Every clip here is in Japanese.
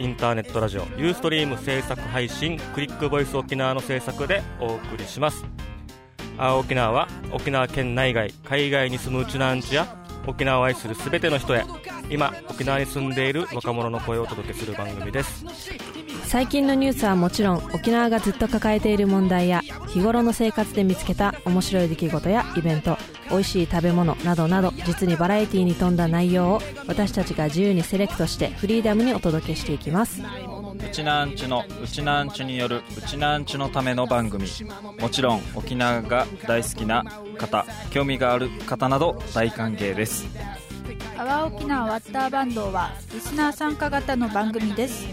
インターネットラジオユーストリーム制作配信クリックボイス沖縄の制作でお送りします。あ沖縄は沖縄県内外海外に住むうちなんちや沖縄を愛する全ての人へ今沖縄に住んでいる若者の声をお届けする番組です。最近のニュースはもちろん沖縄がずっと抱えている問題や日頃の生活で見つけた面白い出来事やイベント美味しい食べ物などなど実にバラエティに富んだ内容を私たちが自由にセレクトしてフリーダムにお届けしていきます。うちなんちゅのうちなんちゅによるうちなんちゅのための番組。もちろん沖縄が大好きな方興味がある方など大歓迎です。阿波沖縄ワッターバンドはリスナー参加型の番組です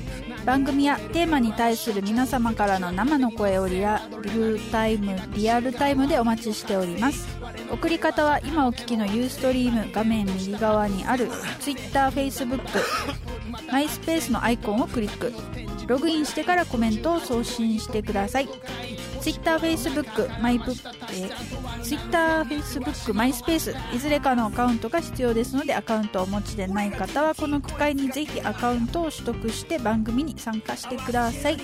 番組やテーマに対する皆様からの生の声をリアルタイムリアルタイムでお待ちしております。送り方は今お聞きのユーストリーム画面右側にある TwitterFacebook マイスペースのアイコンをクリック。ログインしてからコメントを送信してください。TwitterFacebook マイプ、えー、TwitterFacebook マイスペースいずれかのアカウントが必要ですのでアカウントをお持ちでない方はこの機会にぜひアカウントを取得して番組に参加してください。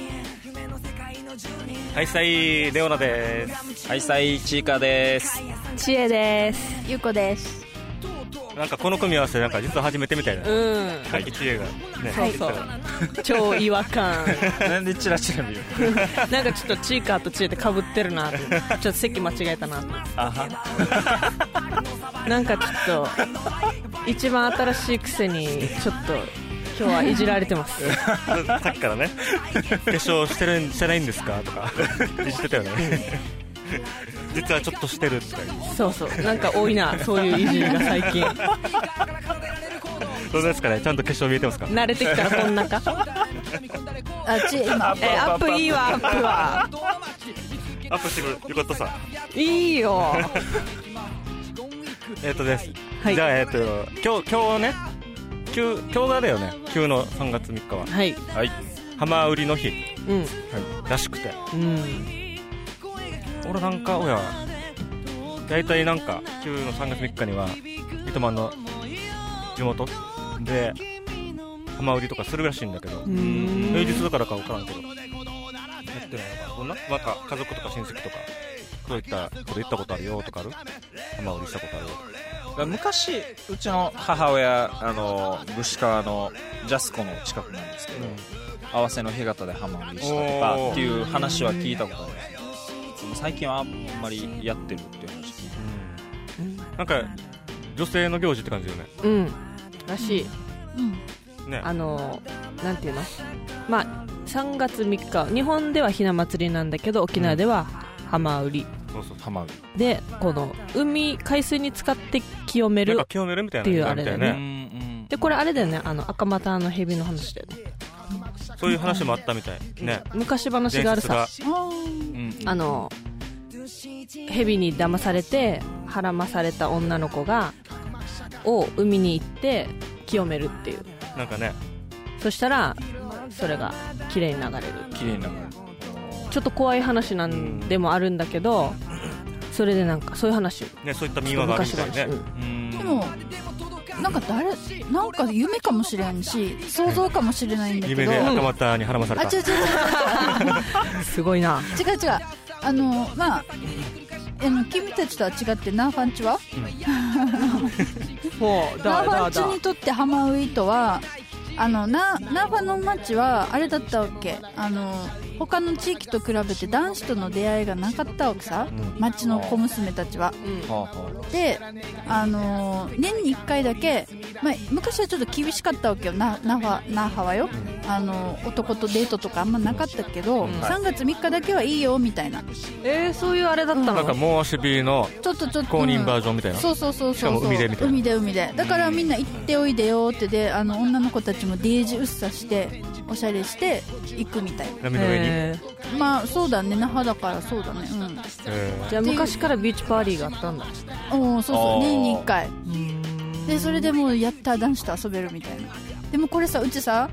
はいさいレオナです。はいさいちいかです。知恵です。ゆうこですなんかこの組み合わせなんか実は初めてみたいな。うん。はい知恵が。ね。そうそう。超違和感。なんでチラチラ見るなんかちょっとチーカーとチエってかぶってるなちょっと席間違えたなあは。なんかちょっと一番新しいくせにちょっと今日はいじられてます。さっきからね。化粧してるしてないんですか？とか。言ってたよね 実はちょっとしてるとか言ってそうそう。なんか多いなそういういじりが最近。どうですかね？ちゃんと化粧見えてますか？慣れてきたらこんなか？あち今えアップいいわアップは。アップしてくるよかったさいいよ。えっ、とです、はい。じゃあえっ、と今日今日ね急今日がだよね。急の3月3日は。はい。はい。浜売りの日、はい、うんらしくて。うん俺なんか親大体なんか急の3月3日には糸満の地元で浜売りとかするらしいんだけどうん。平日だからか分からんけどやってないのかんなまた家族とか親戚とかそういったこと言ったことあるよとかある？浜売りしたことあるよとか。昔うちの母親あの串川のジャスコの近くなんですけど、合わせの干潟で浜売りしたとかっていう話は聞いたことあるんです最近はあんまりやってるっていう話。聞いてなんか女性の行事って感じよね。うん。らしい。うん。ね。あのなんていうの？まあ3月3日。日本ではひな祭りなんだけど沖縄では浜売り。そうそう浜売り。でこの海海水に使って清めるなんか清めるみたいなっていうあれだよねね。でこれあれだよね。あの赤股の蛇の話だよねそういう話もあったみたい。ね。昔話があるさ。うん。あの蛇に騙されて孕まされた女の子がを海に行って清めるっていう。なんかね。そしたらそれが綺麗に流れる。綺麗になる。ちょっと怖い話なんでもあるんだけどそれでなんかそういう話。ねそういった民話があるみたいね。うん。うん。でもなんか誰なんか夢かもしれんし想像かもしれないんだけど、夢で赤股に孕まされた。あ違う違う違う。すごいな。違う違う。あのまああの君たちとは違ってナーファンチは？ほうナーファンチにとってハマウイとはあのナナーファの町はあれだったわけ。あの他の地域と比べて男子との出会いがなかったわけさ、うん。町の小娘たちは。はあはであの年に1回だけまあ、昔はちょっと厳しかったわけよ。な那覇那覇はよ、あの男とデートとかあんまなかったけど、3月3日だけはいいよみたいな。えー、そういうあれだったの、なんかもう足火のちょっとちょっと公認バージジョンみたいな、そうそうそうそうしかも海でみたいな。海で海でだからみんな行っておいでよってであの女の子たちもデージうっさしておしゃれして行くみたい。波の上に、えまあそうだね。那覇だからそうだね。えー。じゃあ昔からビーチパーリーがあったんだ。うんおーそうそう年に1回。でそれでもうやったら男子と遊べるみたいな。でもこれさうちさ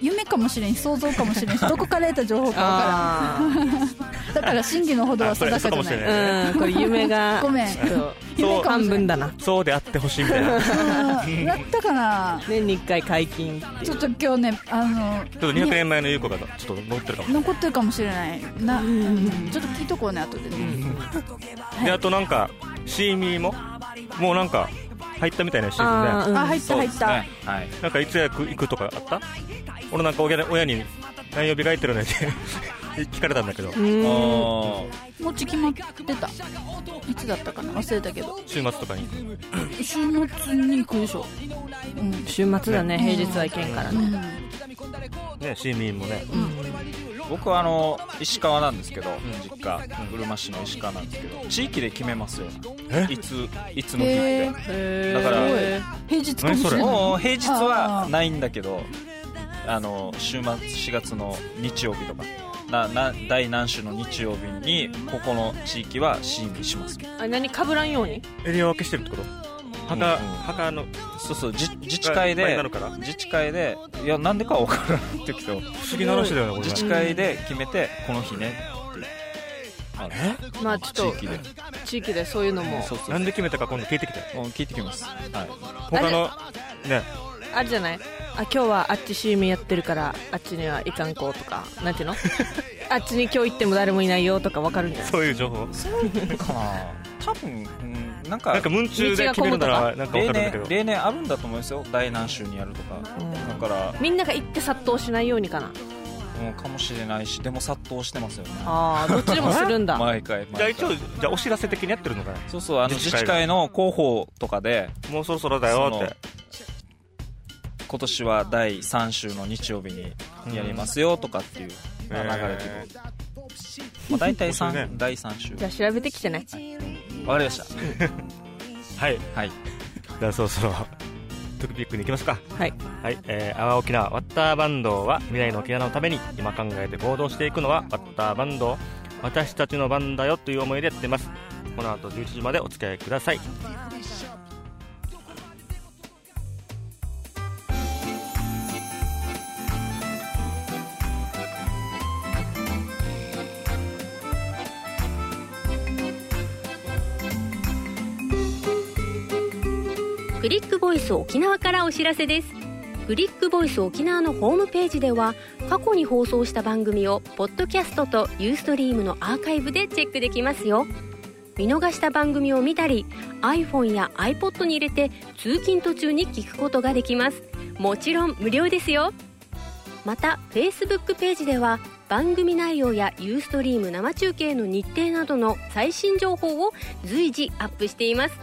夢かもしれんし想像かもしれんし どこから得た情報かわあからん。だから真偽のほどは定かじゃない。ないあうんこれ夢が ごめん半分だな。そうであってほしいみたいな。ちうん。やったかな。年に1回解禁。ちょっと今日ねあのょっと200年前の優子がちょっと乗ってるかも。残ってるかもしれない。な、ちょっと聞いとこうね後でね、であとなんかシーミーも？もうなんか入ったみたいなシーズンね。あーうん。あ入った入った、はい。なんかいつやく行くとかあった？俺なんか親親に何曜日が空いてるねって聞かれたんだけど。うん。あもうち決まってた。いつだったかな？忘れたけど。週末とかに。週末に行くでしょ。うん。週末だね平日は行けんからね。うん。ねシーミーもね僕はあの石川なんですけど、実家。うるま市の石川なんですけど地域で決めますよ。いついつの日へって。ー。だから平日かもしれない。平日はないんだけどあの週末4月の日曜日とかなな第何週の日曜日にここの地域はシーンにします。あ何かぶらんように？エリア分けしてるってこと？墓、うんうん。墓のそうそう自自治会でなるから自治会でいやなんでかは分からんってけど不思議な話だよねこれ。自治会で決めてこの日ねって。あるまあちょっと地域で。地域でそういうのも。そうそうなんで決めたか今度聞いてきて。聞いてきます、はい、他のね。あるじゃない？あ今日はあっちシーミやってるからあっちには行かんこうとかなんていうの？あっちに今日行っても誰もいないよとかわかるんじゃない？そういう情報。かな。多分、うん、なんかなんか夢中で決めるならなんか分か例るんだけど。年例年あるんだと思いますよ。第何週にやるとか、だから、みんなが行って殺到しないようにかな。うん、かもしれないしでも殺到してますよね。ああどっちでもするんだ。毎回じゃあ一応じゃあお知らせ的にやってるのかな？そうそうあの自自治会。治会の広報とかでもうそろそろだよって今年は第3週の日曜日にやりますよとかっていうまあ流れてえる、まあ、大体面白いね。3第3週。じゃあ調べてきてね。わかりました。ー はい。はい。じゃあそろそろトピックに行きますか。はい。はい、えー、阿波沖縄ワッターバンドは未来の沖縄のために今考えて行動していくのはワッターバンド。私たちの番だよという思いでやってます。この後11時までお付き合いくださいクリックボイス沖縄からお知らせです。クリックボイス沖縄のホームページでは過去に放送した番組をポッドキャストとユーストリームのアーカイブでチェックできますよ。見逃した番組を見たり iPhone や iPod に入れて通勤途中に聞くことができます。もちろん無料ですよ。また Facebook ページでは番組内容やユーストリーム生中継の日程などの最新情報を随時アップしています。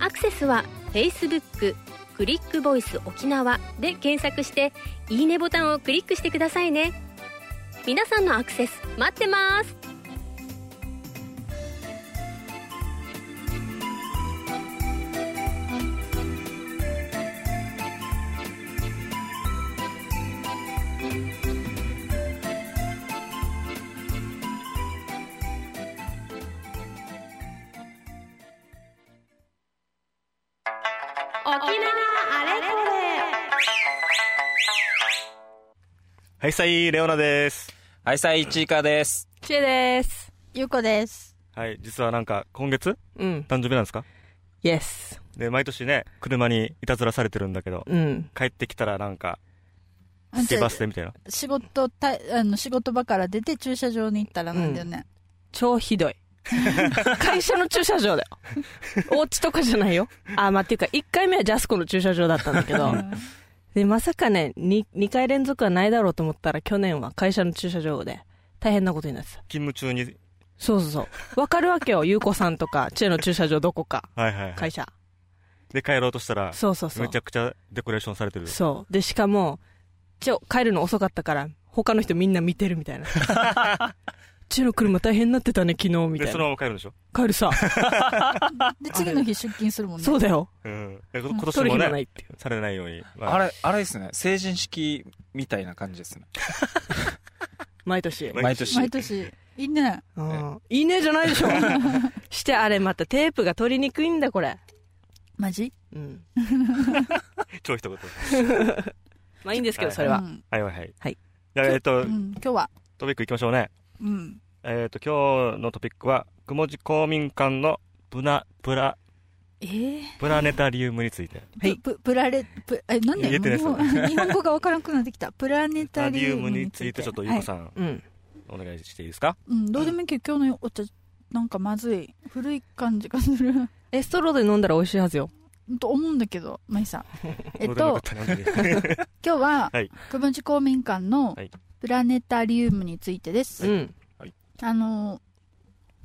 アクセスは Facebook クリックボイス沖縄で検索していいねボタンをクリックしてくださいね。皆さんのアクセス待ってます。沖縄あれこはいさいレオナです。はいさあいちいかです。チェです。ゆうこです。はい実はなんか今月うん。誕生日なんですか？イエスで毎年ね車にいたずらされてるんだけどうん。帰ってきたらなんかあスケバスでみたいな？仕事たあの仕事場から出て駐車場に行ったらなんだよね、超ひどい 会社の駐車場だよ。お家とかじゃないよ。あまあっていうか1回目はジャスコの駐車場だったんだけど。でまさかね 2, 2回連続はないだろうと思ったら去年は会社の駐車場で大変なことになってた。勤務中に。そうそうそう。わかるわけよ。優子さんとかチェの駐車場どこか。はいはいはい。会社。で帰ろうとしたらそうそうそう。めちゃくちゃデコレーションされてる。そう。でしかもちょ帰るの遅かったから他の人みんな見てるみたいな。う ちの車大変になってたね昨日みたでそのいなまま帰るんでしょ？帰るさ。で次の日出勤するもんね。そうだよ。うんえ今年取るもねないっていうされないように。まあ。れあれですね。成人式みたいな感じですね。毎年。毎年。毎年。いいね。うんいいねじゃないでしょ。してあれまたテープが取りにくいんだこれ。マジ？うん。超一言。まあいいんですけどはいそれは、うん。はいはいはい。はい。じゃあえっとうん。今日は。トピックいきましょうねうん。えっと今日のトピックはくもじ公民館のプナプラ。えー？プラネタリウムについて。はい。ププラレプえなんで？日本 日本語がわからなくなってきた。プラネタリウムについてちょっとゆうこさん、うん。お願いしていいですか？うん、どうでもいいけど今日のお茶なんかまずい。古い感じがする。えストローで飲んだら美味しいはずよ。と思うんだけどまあいいさ えっと今日ははい。久保寺公民館のはいプラネタリウムについてです、うん。あの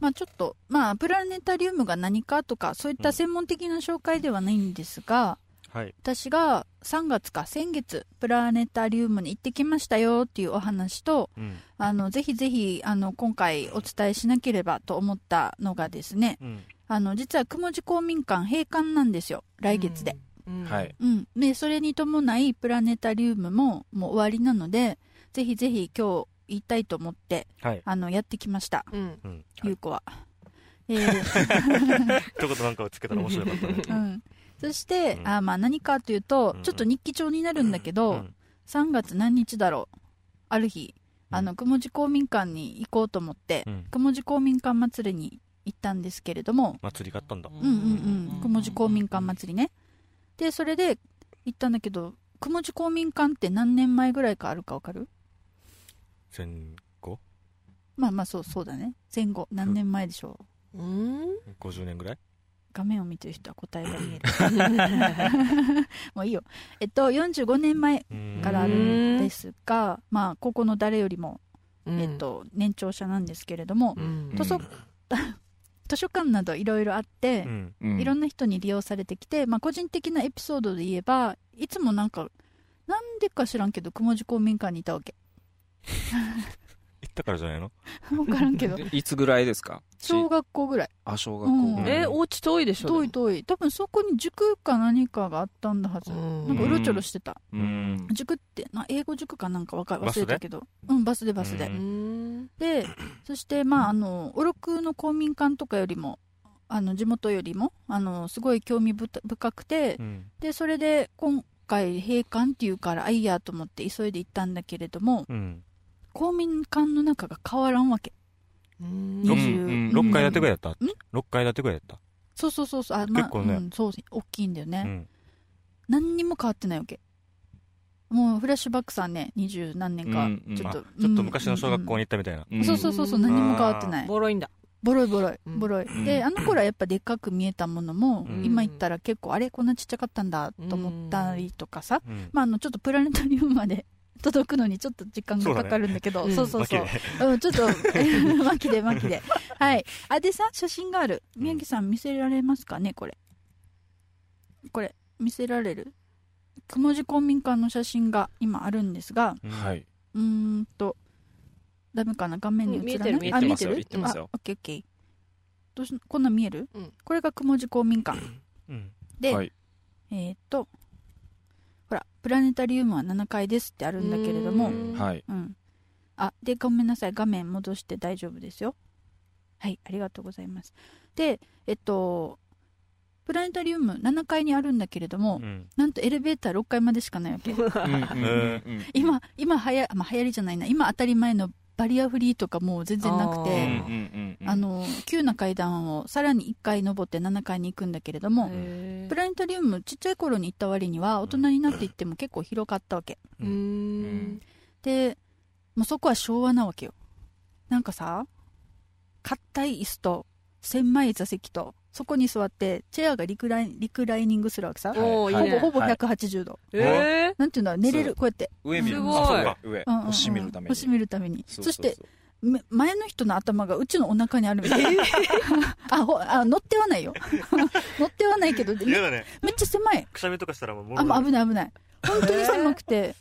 まあちょっとまあプラネタリウムが何かとかそういった専門的な紹介ではないんですが、はい。私が3月か先月プラネタリウムに行ってきましたよっていうお話とうん。あのぜひぜひあの今回お伝えしなければと思ったのがですねうん。あの実は雲寺公民館閉館なんですよ来月で、うん。はい。うん、でそれに伴いプラネタリウムももう終わりなのでぜひぜひ今日言いたいと思ってはい。あのやってきました。うん。うん。ゆうこは、えー。一言なんかをつけたら面白かったね。うん、そして、うん。あまあ何かというと、うんちょっと日記帳になるんだけど、うん3月何日だろう？ある日。あの雲寺公民館に行こうと思って、うん。雲寺公民館祭りに行ったんですけれども、祭りがあったんだ。うんうんうん。雲寺公民館祭りね。でそれで行ったんだけど雲寺公民館って何年前ぐらいかあるかわかる？戦後？まあまあそうそうだね。戦後。何年前でしょう？うん？50年ぐらい？画面を見てる人は答えが見える。もういいよ。えっと45年前うんからあるんですが、まあここの誰よりも、うん。えっと、年長者なんですけれども、うん。図書 図書館などいろいろあっていろんな人に利用されてきて、まあ、個人的なエピソードで言えばいつもなんかなんでか知らんけど雲寺公民館にいたわけ 行ったからじゃないの？分からんけど。で いつぐらいですか？小学校ぐらい。あ小学校。うん。えお家遠いでしょ？遠い遠い。多分そこに塾か何かがあったんだはず。うん。なんかうろちょろしてた。うん。塾ってな英語塾かなんかわか忘れたけど。うんバスでバスで、でそしてまああのおろくの公民館とかよりもあの地元よりもあのすごい興味深深くてうん。でそれで今回閉館っていうからあいいやと思って急いで行ったんだけれどもうん公民館の中が変わらんわけ。うん。うん20うん。6階建てぐらいだった？6階建てぐらいだっそうそうそうそう。あ、まあ結構ね。うん、そう大きいんだよね、たうん。何にも変わってないわけ。もうフラッシュバックさんね二十何年か、うんうん。あちょっとちょっと昔の小学校に行ったみたいな。うんそうそうそうそう何にも変わってない。ボロいんだ。ボロいボロいうん。ボロい、うん。であの頃はやっぱでっかく見えたものも、うん。今言ったら結構あれこんなちっちゃかったんだと思ったりとかさ、うん。まあ、あのちょっとプラネタリウムまで届くのにちょっと時間がかかるんだけど。そうそうそう。そううん、ちょっと。巻きで巻きで。はい。あでさ写真がある。宮城さん見せられますかねこれ。これ見せられる？雲寺公民館の写真が今あるんですが。うん。はい。うーんと。ダメかな？画面に映らない？うん見えてるあ見えてますよ。る見えてますよ。あオッケーオッケー。どうしこんなん見える、うん。これが雲寺公民館。うん。で、はい。えーっとほらプラネタリウムは7階ですってあるんだけれども。うん。はい。うん。あでごめんなさい。画面戻して大丈夫ですよ。はいありがとうございます。でえっとプラネタリウム7階にあるんだけれども、うん。なんとエレベーター6階までしかないわけ。今今はや、まあ、流行りじゃないな。今当たり前のバリアフリーとかもう全然なくうんてあの急な階段をさらに1階登って7階に行くんだけれども、へプラネタリウムちっちゃい頃に行った割には大人になっていっても結構広かったわけ。ーうん。でもうそこは昭和なわけよ。なんかさ硬い椅子と狭い座席とそこに座ってチェアがリクライリクライニングするわけさ、ほぼほぼはい。180度、えなんていうんだ？寝れるこうやって。上見るすごい。あそうか上。うんうんうん。星見るために。星見るために。そそうしてめ前の人の頭がうちのお腹にあるみたいな、あほあ乗ってはないよ。乗ってはないけどね。めっちゃ狭い。くしゃみとかしたらもうあもう危ないない危ない。本当に狭くて。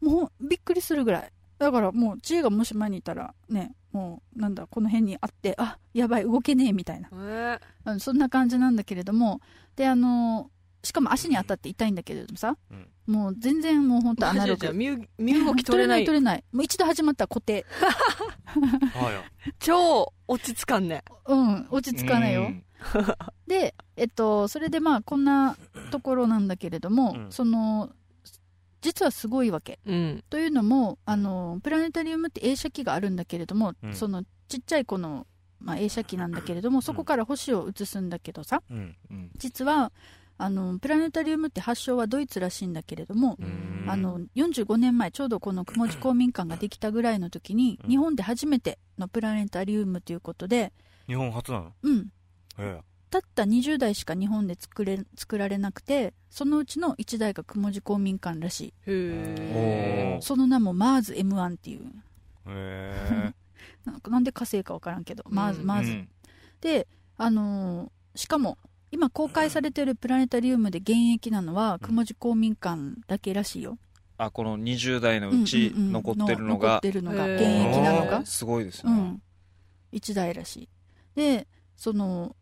もうびっくりするぐらい。だからもう知恵がもし前にいたらねもうなんだこの辺にあってあやばい動けねえみたいな。えうんそんな感じなんだけれどもであのしかも足に当たって痛いんだけれどもさ、うん。もう全然もう本当アナログ。じゃあ身身動き取れない。取れないもう一度始まったら固定。ああや。超落ち着かんね。うん落ち着かないよ、うん。でえっとそれでまあこんなところなんだけれども、うん。その実はすごいわけ。うん。というのもあのプラネタリウムって映写機があるんだけれども、うん。そのちっちゃいこの、まあ、映写機なんだけれどもそこから星を映すんだけどさうんうん。実はあのプラネタリウムって発祥はドイツらしいんだけれども、うん。あの45年前ちょうどこの雲地公民館ができたぐらいの時に、うん。日本で初めてのプラネタリウムということで、日本初なの？うん、えたった20台しか日本で作れ作られなくてそのうちの1台が雲地公民館らしい。へおその名もマーズ M1 っていう。なんかなんで火星か分からんけど、マーズうんマーズ、うん。であのーしかも今公開されてるプラネタリウムで現役なのは雲地公民館だけらしいよ。あこの20代のうちうんうんうん。残ってるの残っがてるのがへー。現役なのが？すごいですね、うん。1台らしい。でその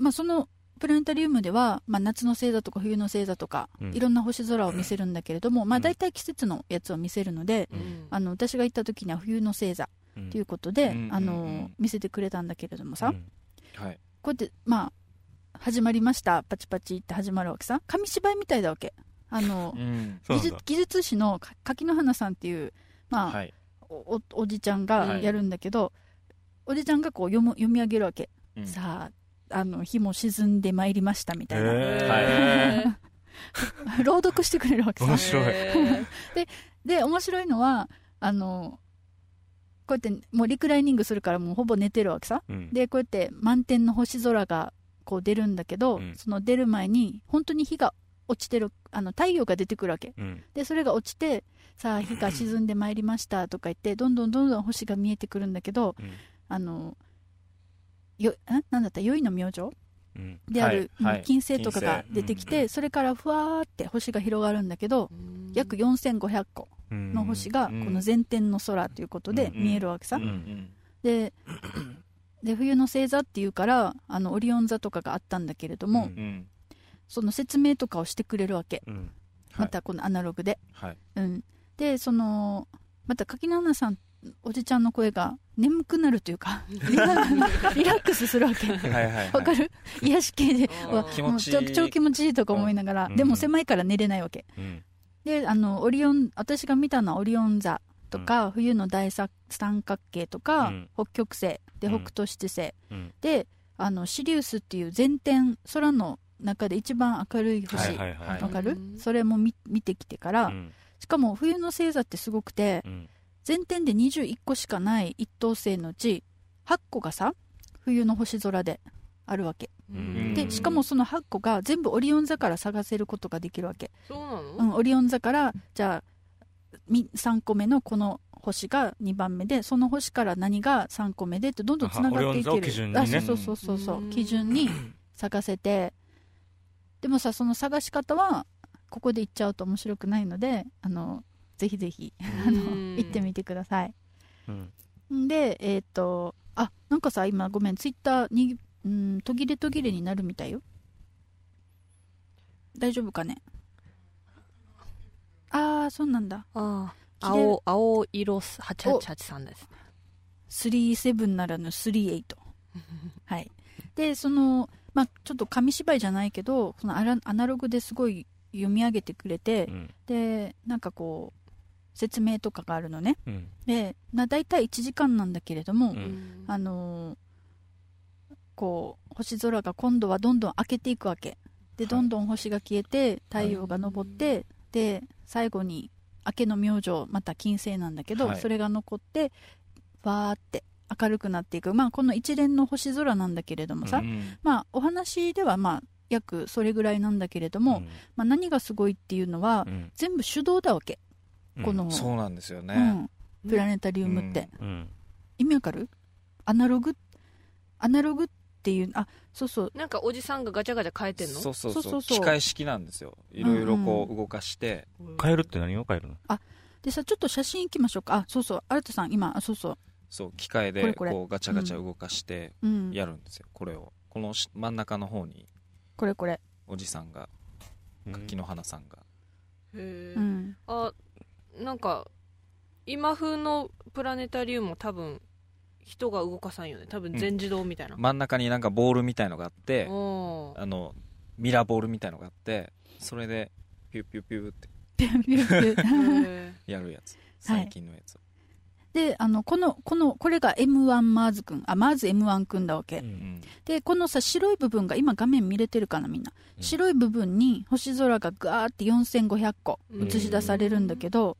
まあそのプラネタリウムでは、まあ、夏の星座とか冬の星座とか、うん。いろんな星空を見せるんだけれども、まあ、うん大体季節のやつを見せるので、うん。あの私が行った時には冬の星座うん。ということで、うん。あの見せてくれたんだけれどもさ、うん。はいこうやってまあ始まりましたパチパチって始まるわけさ。紙芝居みたいだわけ。あの うん。技術技術士のか柿野花さんっていう、まあはい。おおおじちゃんがはい。やるんだけど、おじちゃんがこう読む読み上げるわけ、うん。さああの日も沈んでまいりましたみたいな、へ 朗読してくれるわけさ面白い。へ で面白いのはあのこうやってもうリクライニングするからもうほぼ寝てるわけさ。ーうん。でこうやって満天の星空がこう出るんだけど、うん。その出る前に本当に日が落ちてるあの太陽が出てくるわけ。うん。でそれが落ちてさあ日が沈んでまいりましたとか言ってどんどんどんどん星が見えてくるんだけどうん。あのよんなんだった？宵の明星？うん。である、金星とかが出てきて、それからふわーって星が広がるんだけど約4500個うんの星がこうん。の全天の空ということでうん。見えるわけさ、でで冬の星座っていうからあのオリオン座とかがあったんだけれども、うん。うん。その説明とかをしてくれるわけ。うん。はい。またこのアナログで、はい。うん、でそのまた柿菜々さんおじちゃんの声が眠くなるというか リラックスするわけ。はいはいはい。わかる？癒し系で。もうちょ超気持ちいいとか思いながら、うん。でも狭いから寝れないわけ。うん。であのオリオン私が見たのはオリオン座とか、冬の大三三角形とか、うん。北極星。でうん。北斗七星、うん。であのシリウスっていう全天空の中で一番明るい星、はいはいはい。わかる、うん。それも見見てきてから、うん。しかも冬の星座ってすごくてうん全天で21個しかない一等星のうち8個がさ冬の星空であるわけ。うん。でしかもその8個が全部オリオン座から探せることができるわけ、そうなの？うん、オリオン座からじゃあみ3個目のこの星が2番目でその星から何が3個目でってどんどんつながっていあオリオン座をける基準にね。あそうそうそうそう。基準に探せて。でもさその探し方はここで言っちゃうと面白くないのであのぜひぜひあのうん行ってみてください。うん。んでえっ、とあなんかさ今ごめんツイッターにうん途切れ途切れになるみたいよ。大丈夫かね？ああそうなんだ。あ青青色8883ですね。37ならぬ38はい。でそのまあちょっと紙芝居じゃないけどそのアラアナログですごい読み上げてくれて、うん。でなんかこう説明とかがあるのね。うん。でな大体1時間なんだけれども、うん。あのーこう星空が今度はどんどん明けていくわけ。でどんどん星が消えて太陽が昇って、で最後に明けの明星また金星なんだけど、はい。それが残ってわーって明るくなっていく。まあこの一連の星空なんだけれどもさ、うんまあお話ではまあ約それぐらいなんだけれども、まあ、何がすごいっていうのは、うん。全部手動だわけ、うんこの、そうなんですよね、うん、プラネタリウムって、うん。意味わかる？アナログ？アナログっていうあそうそう。なんかおじさんがガチャガチャ変えてんの？そうそうそう。そうそうそう。機械式なんですよ。いろいろこう動かして、変えるって何を変えるの？でさちょっと写真いきましょうか。あそうそう。新田さん今あそうそそう機械でこうガチャガチャ動かしてううん。やるんですよ、これを。このし真ん中の方に。これこれ。おじさんが。うん。柿の花さんが、へえうん。あなんか今風のプラネタリウムも多分人が動かさんよね。多分全自動みたいな、真ん中になんかボールみたいのがあっておー。あのミラーボールみたいのがあってそれでピューピューピューって。ピュンピュンピュやるやつ。最近のやつ、であのこのこのこれが M1 マーズくん。あマーズ M1 くんだわけ、うんうん。でこのさ白い部分が今画面見れてるかなみんな、うん。白い部分に星空がガーって4500個うん映し出されるんだけど、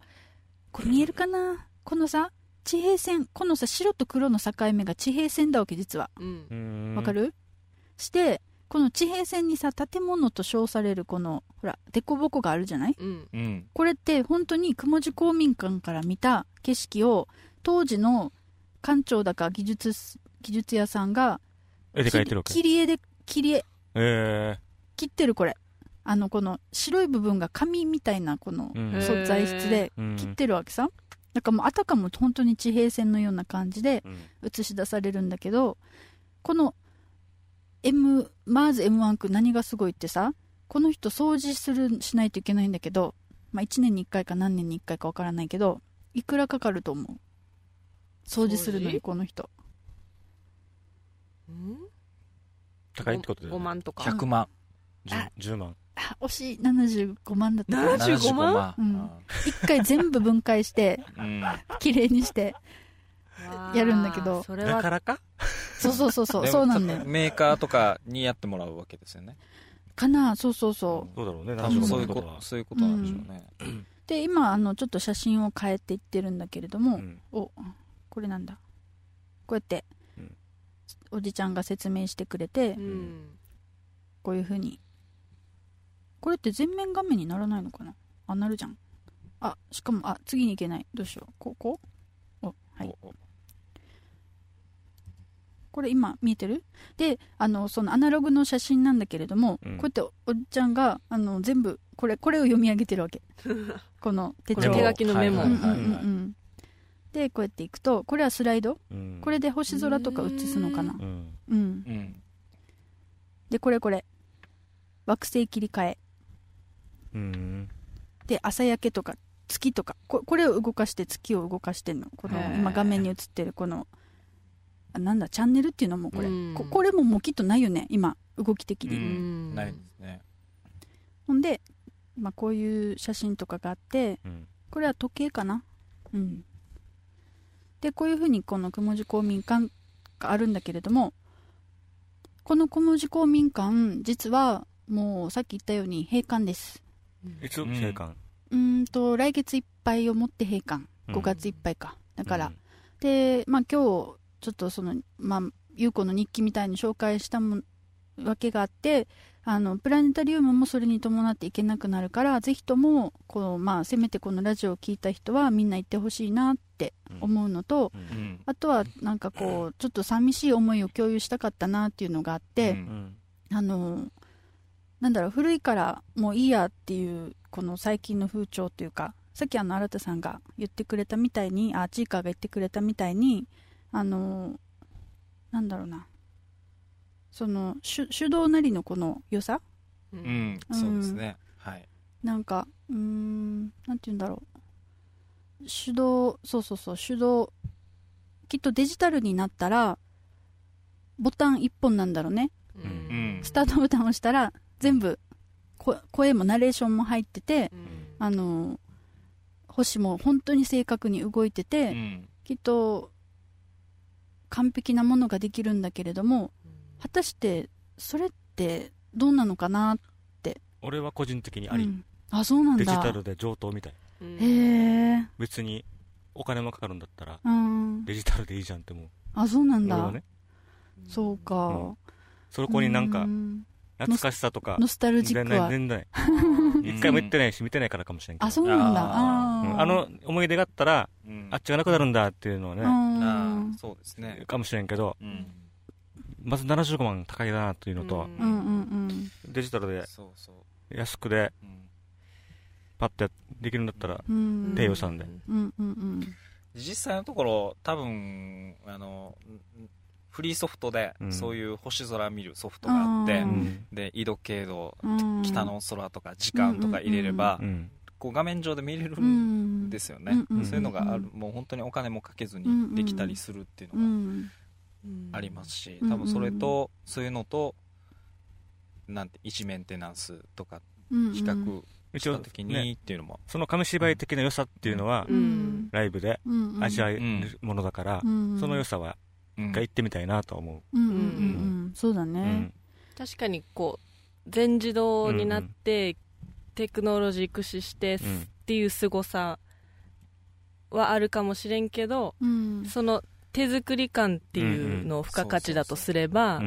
これ見えるかな？このさ地平線。このさ白と黒の境目が地平線だわけ実は。うん。うん。わかる、してこの地平線にさ建物と称されるこのほら凸凹があるじゃない？うん。うん。これって本当に雲寺公民館から見た景色を当時の館長だか技術技術屋さんが絵で描いてるわけ。切り絵で切り絵。え切ってるこれあのこの白い部分が紙みたいなこの材質でうん。切ってるわけさ。だからもうあたかも本当に地平線のような感じでうん。映し出されるんだけどこの M マーズ M1 君何がすごいってさこの人掃除するしないといけないんだけど、まあ、1年に1回か何年に1回かわからないけどいくらかかると思う？掃除するのにこの人。うん？高いってことで5万とか？100万。あ 10, 10万あ惜しい。75万だった。かな75万？うん。1回全部分解してうん。綺麗にしてやるんだけど。だかそれは。らか？そうそうそうそうそうなんだよ。メーカーとかにやってもらうわけですよね。かなそうそうそう。そうだろうね多分そういう75ことそういうことなんでしょうね、で今あのちょっと写真を変えていってるんだけれども、うん。おこれなんだ。こうやって、うん。おじちゃんが説明してくれて、うん。こういう風にこれって全面画面にならないのかな？あなるじゃん。あしかもあ次に行けない。どうしよう。ここおはい。これ今見えてる？であのそのアナログの写真なんだけれども、うん。こうやっておおじちゃんがあの全部これこれを読み上げてるわけ。この手帳。手書きのメモ。でこうやっていくとこれはスライド。うん。これで星空とか映すのかな？うん。うん。うん。でこれこれ。惑星切り替え。うんで朝焼けとか月とかここれを動かして月を動かしてんの。この今画面に映ってるこのあなんだチャンネルっていうのもこれ。うん。ここれももうきっとないよね今動き的うに、ないですね。ほんで、まあ、こういう写真とかがあってうん。これは時計かな。うん。でこういうふうにこの雲寺公民館があるんだけれどもこの雲寺公民館実はもうさっき言ったように閉館ですいつ？生還うーんと来月いっぱいをもって閉館。うん。5月いっぱいか、だから、うん。でまあ今日ちょっとそのまあ優子の日記みたいに紹介したもわけがあってあのプラネタリウムもそれに伴って行けなくなるからぜひともこう、まあ、せめてこのラジオを聞いた人はみんな行ってほしいなって思うのと、うんうん。あとはなんかこうちょっと寂しい思いを共有したかったなっていうのがあって、うん。うん。あのなんだろう古いからもういいやっていうこの最近の風潮というかさっきあの新田さんが言ってくれたみたいにあチーカーが言ってくれたみたいにあのなんだろうな。その手手動なりのこの良さ？ううん。んそうですね。はい。なんかうーんなんて言うんだろう。手動そうそうそう手動きっとデジタルになったらボタン1本なんだろうね。ううん。んスタートボタンを押したら全部こ声もナレーションも入っててあの星も本当に正確に動いてて、うん。きっと完璧なものができるんだけれども果たしてそれってどうなのかな俺は個人的にあり。うん。あそうなんだ。デジタルで上等みたい。うんへえ別にお金もかかるんだったらうん。デジタルでいいじゃんって思う。あそうなんだ、ね。そうか、うん。そこになんかうん懐かしさとか。ノスタルジッ全クは。然全然ない。一回も行ってないし見てないからかもしれんけど。あそうなんだ。あの思い出があったらうん。あっちがなくなるんだっていうのをね、あーそうですね。かもしれんけどうん。まず75万高いなっていうのと、うんうんデジタルでそうそう。安くでうんパッてできるんだったらうん。うん低予算で、うんうんうん。実際のところ多分あのんフリーソフトでうん。そういう星空見るソフトがあって、で緯度経度うん。北の空とか時間とか入れれば、うん。こう画面上で見れるうん。んですよね、そういうのがある。うんもう本当にお金もかけずにできたりするっていううのん。がありますし、うん。多分それとそういうのとなんて一メンテナンスとかうん比較した時ねにっていうのも、その紙芝居的な良さっていうのは、うん。ライブで味わえるものだから、うんその良さはうん一回行ってみたいなと思う。んうんうんうん。そうだう、ね。うん。確かにこう全自動になって、テクノロジー駆使してっうんていう凄さはあるかもしれんけどうん。その手作り感っていうのを付加価値だとすれば、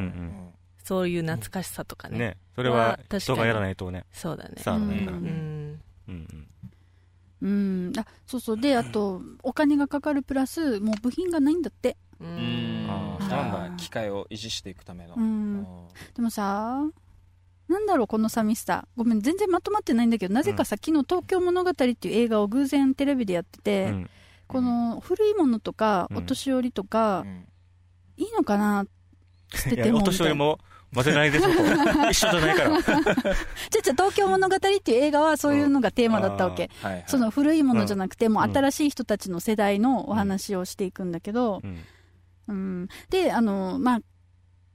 そういう懐かしさとかね,、ねそれは人がやらないとね。そうだね。さあないからうね、ん。うん。うん。あそうそう。であとお金がかかるプラスもう部品がないんだってううんんあんだ機械を維持していくための、うん。うん。でもさなんだろうこの寂しさ。ごめん全然まとまってないんだけどなぜかさ、昨日「東京物語」っていう映画を偶然テレビでやってて、うん。この古いものとかうん。お年寄りとか、うん。いいのかな捨ててもみたいな年寄りも混ぜないでそこ 一緒じゃないから。じゃあじゃあ東京物語っていう映画はそういうのがテーマだったわけ、はいはい。その古いものじゃなくて、もう新しい人たちの世代のお話をしていくんだけど、うん。うん、であのまあ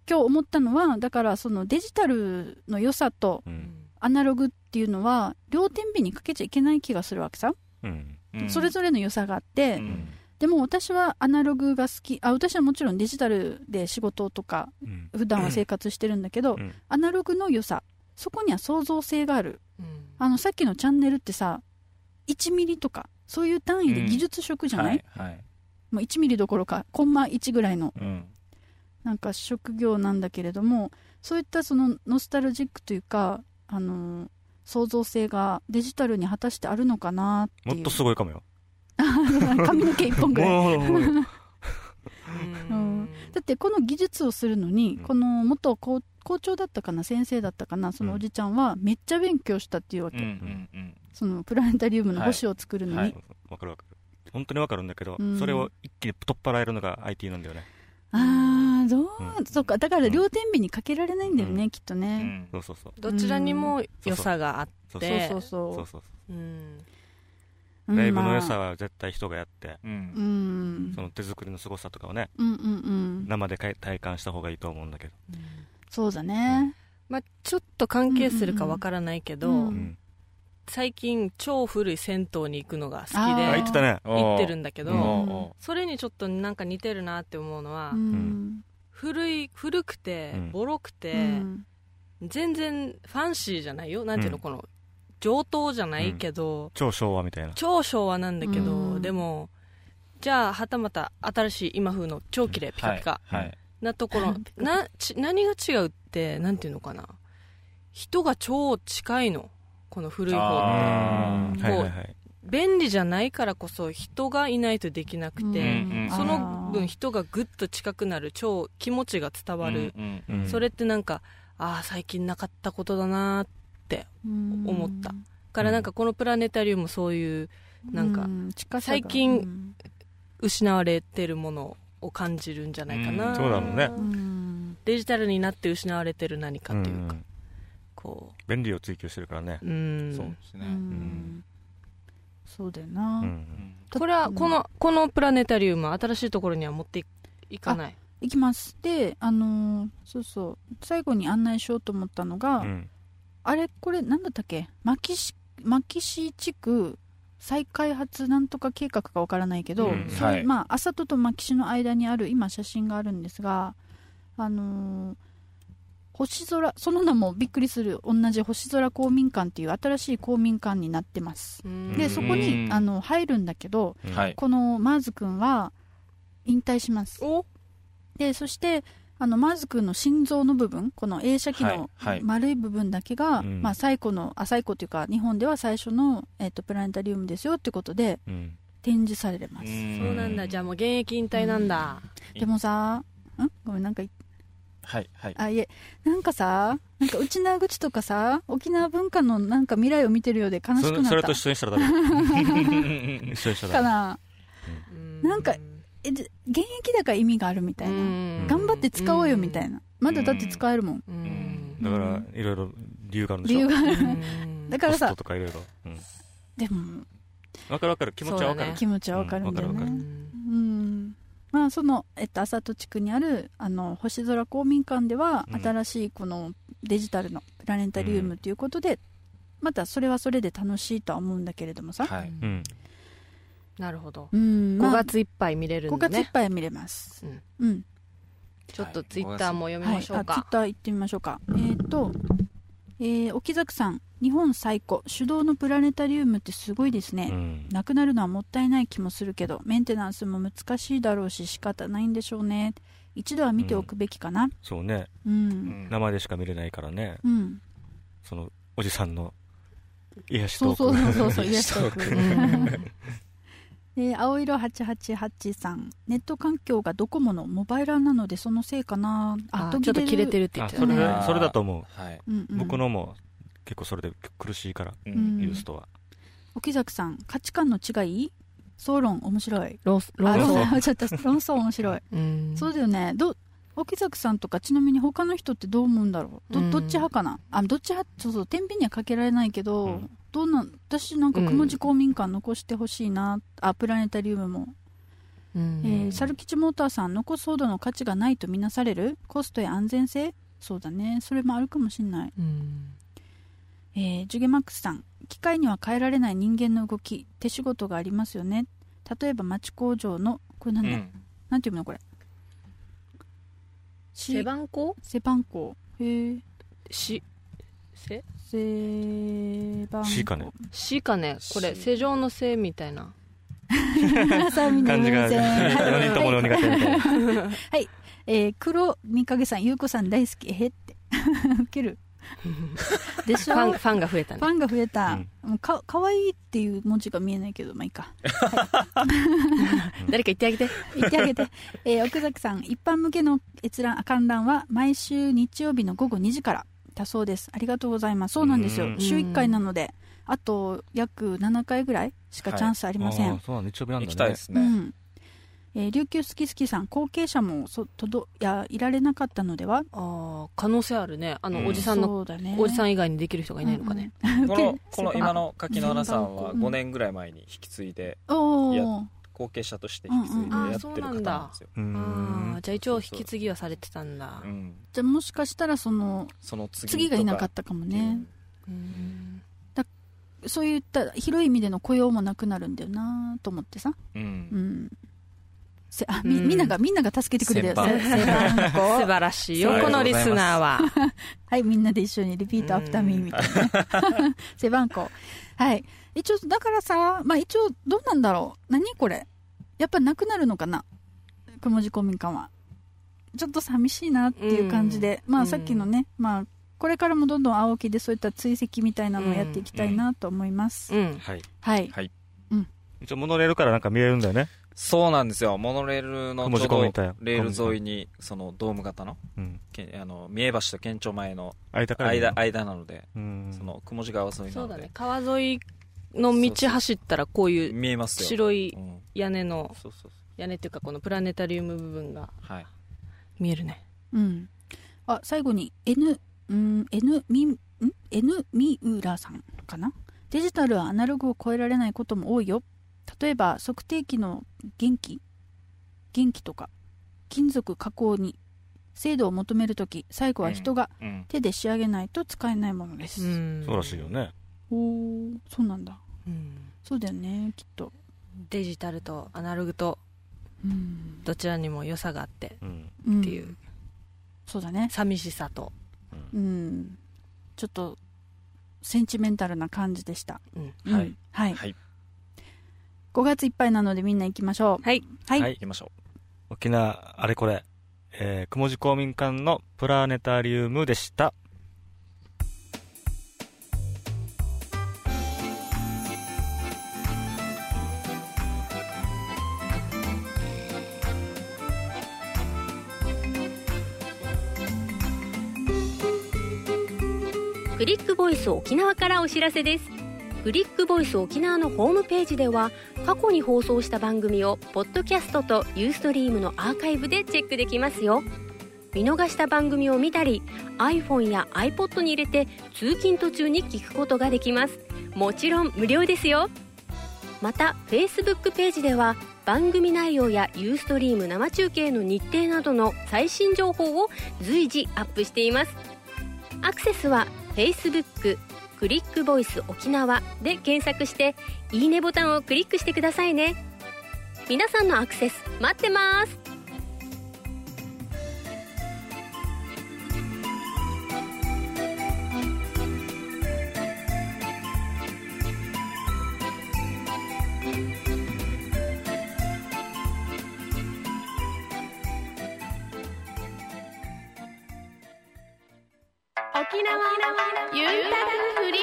今日思ったのはだからそのデジタルの良さとうん。アナログっていうのは両天秤にかけちゃいけない気がするわけさ、うん。うん。それぞれの良さがあって、うん。でも私はアナログが好き。あ私はもちろんデジタルで仕事とかうん。普段は生活してるんだけど、うん。アナログの良さそこには創造性がある。うん。あのさっきのチャンネルってさ1ミリとかそういう単位で技術職じゃない、はいはいもう1ミリどころかコンマ1ぐらいのうん。なんか職業なんだけれどもそういったそのノスタルジックというかあのー創造性がデジタルに果たしてあるのかなっていう。もっとすごいかもよ。髪の毛一本ぐらい。も うん。だってこの技術をするのに、うん。この元校校長だったかな先生だったかなそのおじちゃんはめっちゃ勉強したっていうわけ、うんうんうん。そのプラネタリウムの星を作るのに、はい。わかるわかる本当にわかるんだけど、うん。それを一気に取っ払えるのが IT なんだよね。ああどう、うん。そっか。だから両天秤にかけられないんだよね、うん。きっとうね、ん。そうそうそう。どちらにも良さがあっそうでそうそうそう。そううんう。ん。ライブの良さまあは絶対人がやって、うん。うん。その手作りの凄さとかをねうんうんうん。生でかい体感した方がいいと思うんだけど、そうだね、まあ、ちょっと関係するかわからないけど、うんうん。うん最近超古い銭湯に行くのが好きで行ってるんだけど、それにちょっとなんか似てるなって思うのは、うん。古い古くてうん。ボロくて、うん。全然ファンシーじゃないよ。なんていうの、うん。この上等じゃないけど、超昭和みたいな。超昭和なんだけど、うん。でもじゃあはたまた新しい今風の超綺麗ピカピカはいはい。なところ、なち何が違うってなんていうのかな。人が超近いのこの古い方。ってあう便利じゃないからこそ人がいないとできなくて、その分人がぐっと近くなる超気持ちが伝わる、うんうんそれってなんかああ最近なかったことだなって思った。からなんかこのプラネタリウムそういうなんか最近うん。失われてるものを感じるんじゃないかな、うん。そうだろうね。うん。デジタルになって失われてる何かっていうか、んこ便利を追求してるからね。ううん。そうですね。うん。そうだような、んこれはこのこのプラネタリウムは新しいところには持っていいかない？行きます。であのーそうそう。最後に案内しようと思ったのが、うん。あれ？これなんだったっけ？牧師牧師地区再開発なんとか計画かわからないけど、うん。はい。まあ浅戸と牧師の間にある今写真があるんですがあのー星空その名もびっくりする同じ星空公民館っていう新しい公民館になってます。うん。でそこにうん。あの入るんだけどうん。はい。このマーズ君は引退します。お。でそしてあのマーズ君の心臓の部分この映写機のはいはい。丸い部分だけが、うん。まあ、最古のあ最古というか日本では最初の、えっとプラネタリウムですよってことでうん。展示されます、そうなんだ。じゃあもう現役引退なんだ、でもさん？ごめんなんかはいはい。あいえ。なんかさなんか内縄口とかさ沖縄文化のなんか未来を見てるようで悲しくなった。そそれと一緒にしたらダメ。一緒にしたらダメ。かな。なんかえで現役だから意味があるみたいな、頑張って使おうよみたいな、まだだって使えるもん、うん。だからいろいろ理由があるんでしょ。理由がある。うん。だからさコストとかいろいろ。うん。でもわかるわかる。気持ちはわかる。そうだね。気持ちはわかるんだよね、まあその、えっと、浅戸地区にあるあの星空公民館では、うん。新しいこのデジタルのプラネタリウムということで、またそれはそれで楽しいとは思うんだけれどもさ、はい。うん。なるほど。うん5月いっぱい見れる5んだね月いっぱい見れます、うん。ちょっとツイッターも読みはい、あましょうか、ツイッター行ってみましょうか。えっ、とえー、沖崎さん日本最古手動のプラネタリウムってすごいですね、うん。なくなるのはもったいない気もするけどメンテナンスも難しいだろうし仕方ないんでしょうね。一度は見ておくべきかな。そうね。うん。生でしか見れないからね。うん、そのおじさんの癒しそうトーク。そうそうそう癒しトーク うんで青色888さん。ネット環境がドコモのモバイラーなのでそのせいかな。あちょっと切れてる、るって言あそれってたね。だそれだと思う。はい。うんうん、僕のも結構それで苦しいからううんんユーストは沖崎さん価値観の違い？総論面白い。ローロあーソン論ちょっと論争面白い。うん。そうだよね。ど沖崎さんとかちなみに他の人ってどう思うんだろう？どうん。どっち派かな？あどっち派？そうそう天秤にはかけられないけど、うんどうなん私なんか雲地公民館残してほしいな、あプラネタリウムも、うん。えー、猿吉モーターさん残すほどの価値がないとみなされる？コストや安全性？そうだね。それもあるかもしんない、うん。えージュゲマックスさん機械には変えられない人間の動き手仕事がありますよね。例えば町工場のこれなんだ、うん。なんていうのこれ？し背番号？背番号。へえしせ？背番号 C かね。しかね。これ正常のせみたいな。さあみんな感じが言いません4人ともの苦手みたいな。えー、黒みかげさんゆうこさん大好き。えへって。ウケる。でしょ？ファンファンが増えたね。ファンが増えた、うん。もうかかわいいっていう文字が見えないけどまあいいか。誰か言ってあげて。言ってあげて、えー奥崎さん一般向けの閲覧観覧は毎週日曜日の午後2時からだそうです。ありがとうございます。そうなんですよ。うん。週1回なのであと約7回ぐらいしかチャンスありません、あーそうなんだ。日曜日なんだね。行きたいですね、うん。えー琉球好き好きさん後継者もそとどやいられなかったのでは？ああ可能性あるね。あの、うん。おじさんのそうだね。おじさん以外にできる人がいないのかね、うんうん。このこの今の柿の花さんはうん5年ぐらい前に引き継いでおいやお後継者として引き継いでうんうんやってる方なんですよ、うーんああじゃあ一応引き継ぎはされてたんだ。うん、じゃあもしかしたらそのその次次がいなかっったかもね、うん。そういった広い意味での雇用もなくなるんだよなと思ってさ。ううん。んせあみうん。みんながみんなが助けてくれるよ。素号晴らしいよ。はいこのリスナーは。はいみんなで一緒にリピートアフターミーみたいな。ね背番号はい一応だからさまあ一応どうなんだろう。何これ？やっぱなくなるのかな？雲地公民館は。ちょっと寂しいなっていう感じで、まあうんさっきのね、まあこれからもどんどん青木でそういった追跡みたいなのをやっていきたいなと思います、うん。はい。はい。はい。一応モノレールからなんか見えるんだよね。そうなんですよ。モノレールのちょうどレール沿いにそのドーム型の？うん。けあの三重橋と県庁前の間間間なのでうん。その雲地川沿いなそうだね。ので川沿いの道走ったらこういう見えますよ。白いうん。屋根のそうそう屋根っていうかこのプラネタリウム部分が見えるね。うん。あ、最後に N、うん、N み、ん ?N みうらさんかな？デジタルはアナログを超えられないことも多いよ。例えば、測定器の元気？元気とか、金属加工に精度を求めるとき、最後は人がうん。手で仕上げないと使えないものです。ん。そうらしいよね。おー、そうなんだ。うんそうだよね、きっと。デジタルとアナログとうん。どちらにも良さがあってうんうんっていうそうだね。寂しさとうん。ちょっと、センチメンタルな感じでした。うんうんはいはい。はい5月いっぱいなのでみんな行きましょう。はいはい。はい行きましょ沖縄あれこれ、えー、雲寺公民館のプラネタリウムでした。クリックボイス沖縄からお知らせです。クリックボイス沖縄のホームページでは過去に放送した番組をポッドキャストとユーストリームのアーカイブでチェックできますよ。見逃した番組を見たり iPhone や iPod に入れて通勤途中に聞くことができます。もちろん無料ですよ。また Facebook ページでは番組内容やユーストリーム生中継の日程などの最新情報を随時アップしています。アクセスは Facebook クリックボイス沖縄で検索していいねボタンをクリックしてくださいね。皆さんのアクセス待ってます。沖縄ゆうたくフリー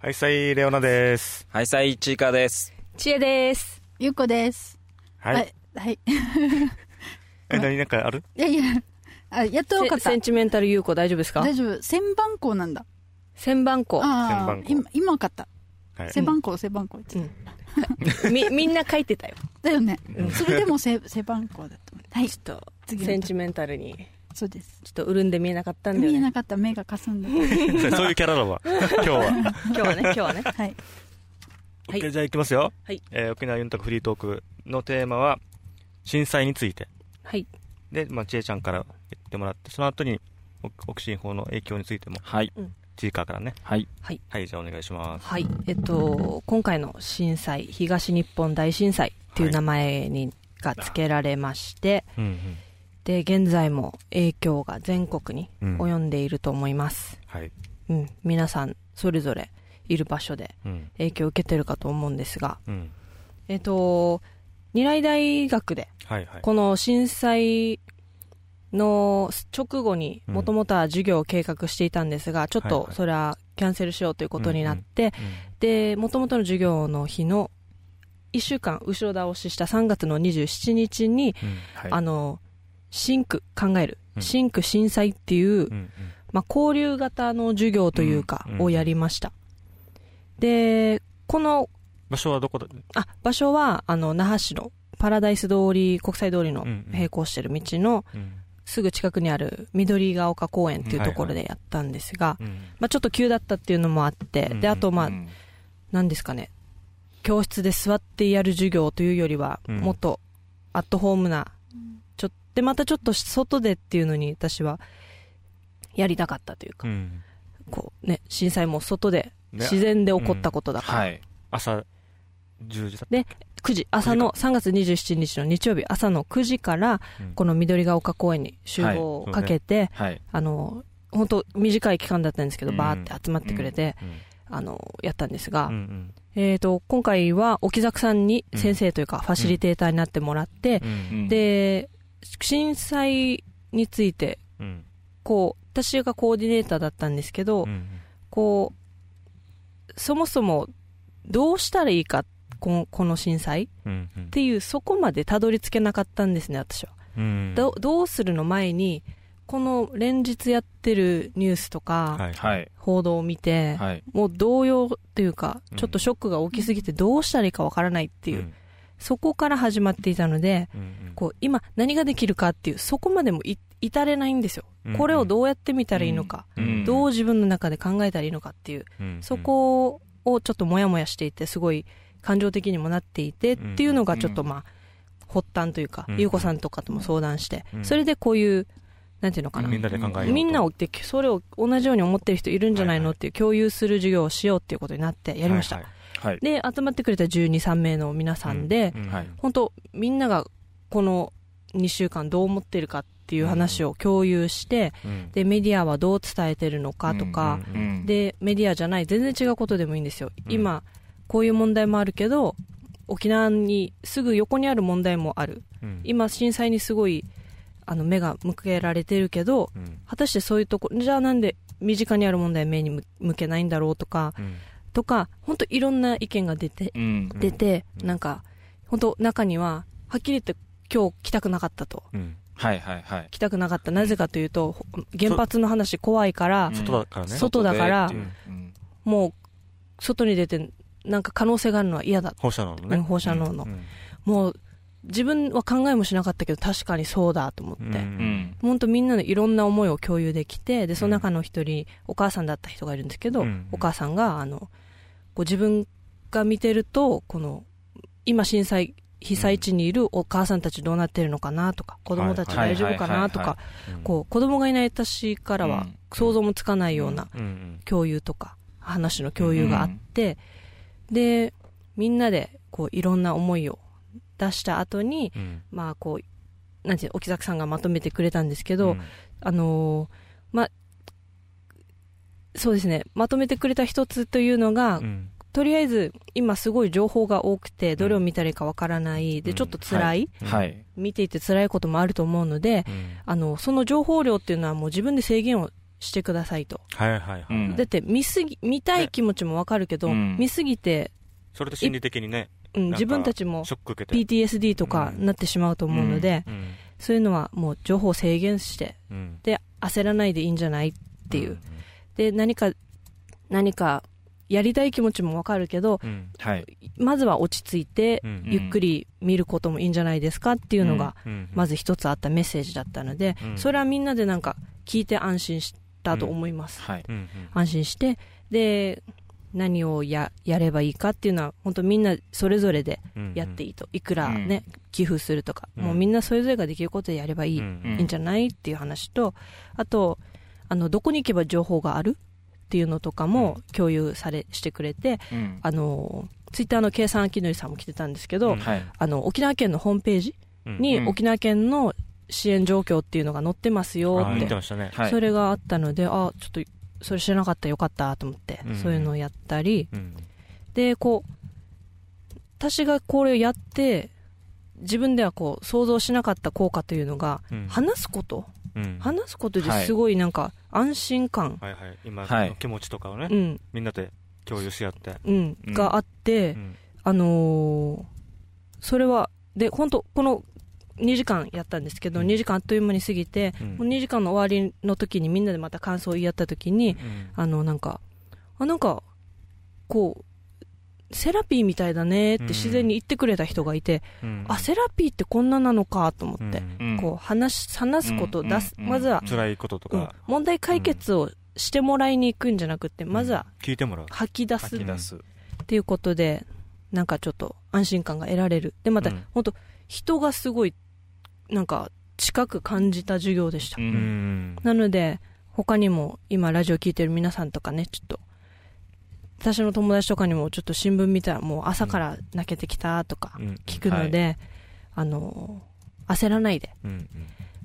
はい、さい、レオナです。はい、さい、ちいかです。知恵です。ゆうこです。はい。はい。はい。え、何なんかある？いやいや、あやっと分かったセセ。ンチメンタル優子大丈夫ですか？大丈夫。千番号なんだ。千番号。ああ千番、号今、今分かった。はい。背番号、背番号。み、みんな書いてたよ。だよね。それでも背、背番号だと思う。はい。ちょっと、次のセンチメンタルに、そうです。ちょっと潤んで見えなかったんだよね。見えなかった目がかすんだ。そういうキャラだわ。今日は。今日はね、今日はね。はい。はい OK じゃあ行きますよ。はい。えー沖縄ユンタクフリートークのテーマは、震災について。はい。で、まあ、ちえちゃんから言ってもらって、その後に、オオキシン法の影響についても、はい。チーカーからね。はい。はい、じゃあお願いします。はい。えっと、今回の震災、東日本大震災っていう名前に、が付けられまして、うんうん。で、現在も影響が全国にうん及んでいると思います。はい。うん。皆さん、それぞれいる場所でうん。影響を受けてるかと思うんですが、うん。えっと、二来大学で、はいはい。この震災の直後にうん。もともとは授業を計画していたんですが、ちょっとそれはキャンセルしようということになって、うんで、もともとの授業の日の1週間後ろ倒しした3月の27日に、うん。はい。あの、シンク考える、うん。シンク震災っていう、うんうん。まあ、交流型の授業というか、うんうん。をやりました。で、この、場所はどこだ？あ、場所は、あの、那覇市のパラダイス通り、国際通りのうんうん。並行してる道のうん。すぐ近くにある緑が丘公園っていうところでやったんですが、うん。まあちょっと急だったっていうのもあって、うんで、あとまあ、うん何ですかね、教室で座ってやる授業というよりは、うん。もっとアットホームな、ちょっで、またちょっと外でっていうのに私はやりたかったというか、うん。こうね、震災も外で、ね。自然で起こったことだから、はい。朝10時だったで9時、朝の3月27日の日曜日、朝の9時から、うん。この緑が丘公園に集合をかけて、はい。あの、本当短い期間だったんですけど、うん。バーって集まってくれて、うん。あの、やったんですが、うんうん。えっ、と、今回は沖崎さんに先生というか、ファシリテーターになってもらって、うん。で、震災について、うん。こう、私がコーディネーターだったんですけど、うんこう、そもそもどうしたらいいか、このこの震災っうんうん。ていう、そこまでたどり着けなかったんですね、私は。うん。どどうするの前に、この連日やってるニュースとか。報道を見て、はい。もう動揺というかうん、ちょっとショックが大きすぎてどうしたらいいかわからないっていう、うん。そこから始まっていたので、うんうん。こう、今何ができるかっていう、そこまでもい至れないんですよ。うんこれをどうやって見たらいいのか、うんどう自分の中で考えたらいいのかっていう、うんそこをちょっともやもやしていて、すごい感情的にもなっていてっていうのがちょっとまあ、発端というか、うん。ゆうこさんとかとも相談して、うん。それでこういう、なんていうのかな、みんなで考えみんなをって、それを同じように思ってる人いるんじゃないのっていう共有する授業をしようっていうことになってやりました。はいはい。はい。で、集まってくれた12、3名の皆さんで、うん。はい。本当みんながこの2週間どう思ってるかっていう話を共有して、うん。で、メディアはどう伝えてるのかとか、で、メディアじゃない、全然違うことでもいいんですよ。うん。今、こういう問題もあるけど、沖縄にすぐ横にある問題もある。うん。今震災にすごいあの目が向けられてるけどうん。果たしてそういうとこじゃあなんで身近にある問題目に向向けないんだろうとかうん。とか本当いろんな意見が出てうん。出て、うん。なんか本当中にははっきり言って今日来たくなかったと。うん。はいはいはい。来たくなかった。なぜかというとほ原発の話怖いからそ外だからね。外だからもう外に出てなんか可能性があるのは嫌だ、放射能のね。うん放射能の、うん。もう自分は考えもしなかったけど確かにそうだと思って、本当みんなのいろんな思いを共有できてでその中の一人、お母さんだった人がいるんですけど、うん。お母さんがあのこう自分が見てるとこの今震災被災地にいるお母さんたちどうなってるのかなとか子供たち大丈夫かなとかうん。こう子供がいない私からはうん。想像もつかないような共有とか話の共有があって、でみんなでこういろんな思いを出した後にうん。まあこうなんていう沖崎さんがまとめてくれたんですけど、うん。あのーまそうですねまとめてくれた一つというのが、うん。とりあえず今すごい情報が多くてどれを見たらいいかわからない、でうん。ちょっと辛い、うん。はい。見ていて辛いこともあると思うのでうん。あのその情報量っていうのはもう自分で制限をしてくださいと、はいはいはい。うん。だって見すぎ見たい気持ちもわかるけど、うん。見すぎて、それで心理的にねうん、自分たちもショック受けて。PTSD とかなってしまうと思うので、うん。そういうのはもう情報を制限してうん。で焦らないでいいんじゃないっていう、で何か何かやりたい気持ちもわかるけどうん。はい。まずは落ち着いて、うんゆっくり見ることもいいんじゃないですかっていうのが、うん。まず一つあったメッセージだったので、うん。それはみんなでなんか聞いて安心したと思います、はい。うんうん。安心して。で何をややればいいかっていうのは本当みんなそれぞれでうんやっていいと。いくらね、寄付するとか、うん。もうみんなそれぞれができることでやればいい、うんうん。いいんじゃないっていう話とあとあのどこに行けば情報がある？っていうのとかも共有されしてくれてうん。あのツイッターの計算明則さんも来てたんですけど、うん。はい。あの沖縄県のホームページうん。うん。に沖縄県の支援状況っていうのが載ってますよって、てましたね。はい。それがあったのであちょっとそれ知らなかったよかったと思って、うん。そういうのをやったり。うん。でこう私がこれをやって自分ではこう想像しなかった効果というのが、うん。話すこと？うん。話すことですごいなんか安心感、はい。はい。今はい。の気持ちとかをねうん。みんなで共有し合って。うん。うん。があって、うん。あのーそれはで本当この2時間やったんですけど、うん。2時間あっという間に過ぎて、うん。もう2時間の終わりの時にみんなでまた感想を言い合った時に、うんあのなんかあなんかこうセラピーみたいだねって自然に言ってくれた人がいて、うん。あセラピーってこんななのかと思って、こう話し話すことうん。出す、うん。まずは、辛いこととうん。か問題解決をしてもらいに行くんじゃなくて、まずは聞いてもらう。吐き出す。っていうことでなんかちょっと安心感が得られる。でまた、うん。本当人がすごいなんか近く感じた授業でした、ううん。んなので他にも今ラジオ聞いてる皆さんとかねちょっと私の友達とかにもちょっと新聞見たらもう朝から泣けてきたとかうん。聞くので、あの焦らないでうん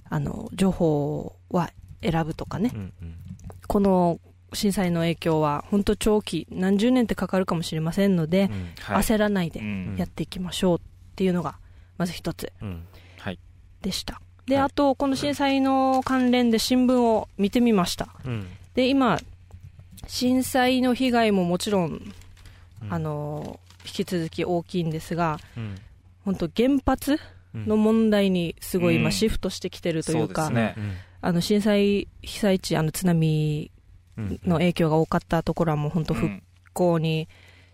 あの情報は選ぶとかね。うんうん。この震災の影響は本当長期何十年ってかかるかもしれませんので、うん。はい。焦らないでうんやっていきましょうっていうのがまず一つ。うん。はいでした。で、はい。あとこの震災の関連で新聞を見てみました。うん。で今震災の被害ももちろん、うん。あの引き続き大きいんですがうん。本当原発うんの問題にすごい今うん。シフトしてきてるというか、そうですね。うん。あの震災被災地あの津波うん。の影響が多かったところはもう本当復うん。興に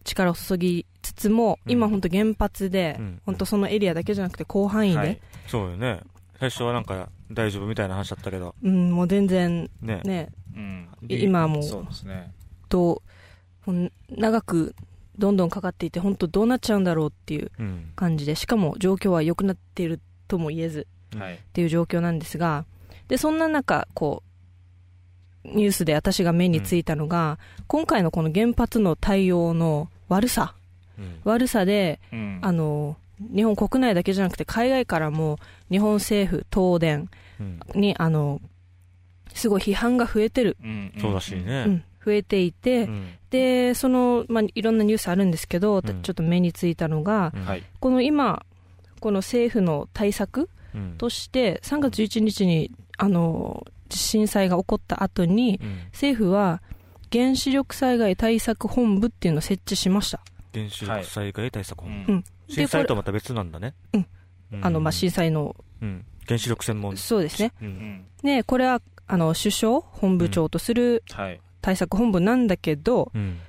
力を注ぎつつも、うん。今本当原発で、うん。本当そのエリアだけじゃなくて広範囲で、はいそうよね。最初はなんか大丈夫みたいな話だったけど。うん、もう全然ね。ね。うん。い今はも。うそうですね。と長くどんどんかかっていて本当どうなっちゃうんだろうっていううん。感じでしかも状況は良くなっているとも言えずはい。っていう状況なんですがでそんな中こうニュースで私が目についたのが、今回のこの原発の対応の悪さ。うん。悪さでうん。あの日本国内だけじゃなくて海外からも日本政府東電うん。にあのすごい批判が増えてる、うん。そうらしいね。うん、増えていて、うん。でその、まあ、いろんなニュースあるんですけど、ん。ちょっと目についたのが、この今この政府の対策うん。として3月11日にあの地震災が起こった後にうん。政府は原子力災害対策本部っていうのを設置しました、原子力災害対策う本部、んうん震災とはまた別なんだね。うん。うん。あのまあ震災の。うん。原子力専門。そうですね。ううん。んでこれはあの首相本部長とするはい。対策本部なんだけど、うん。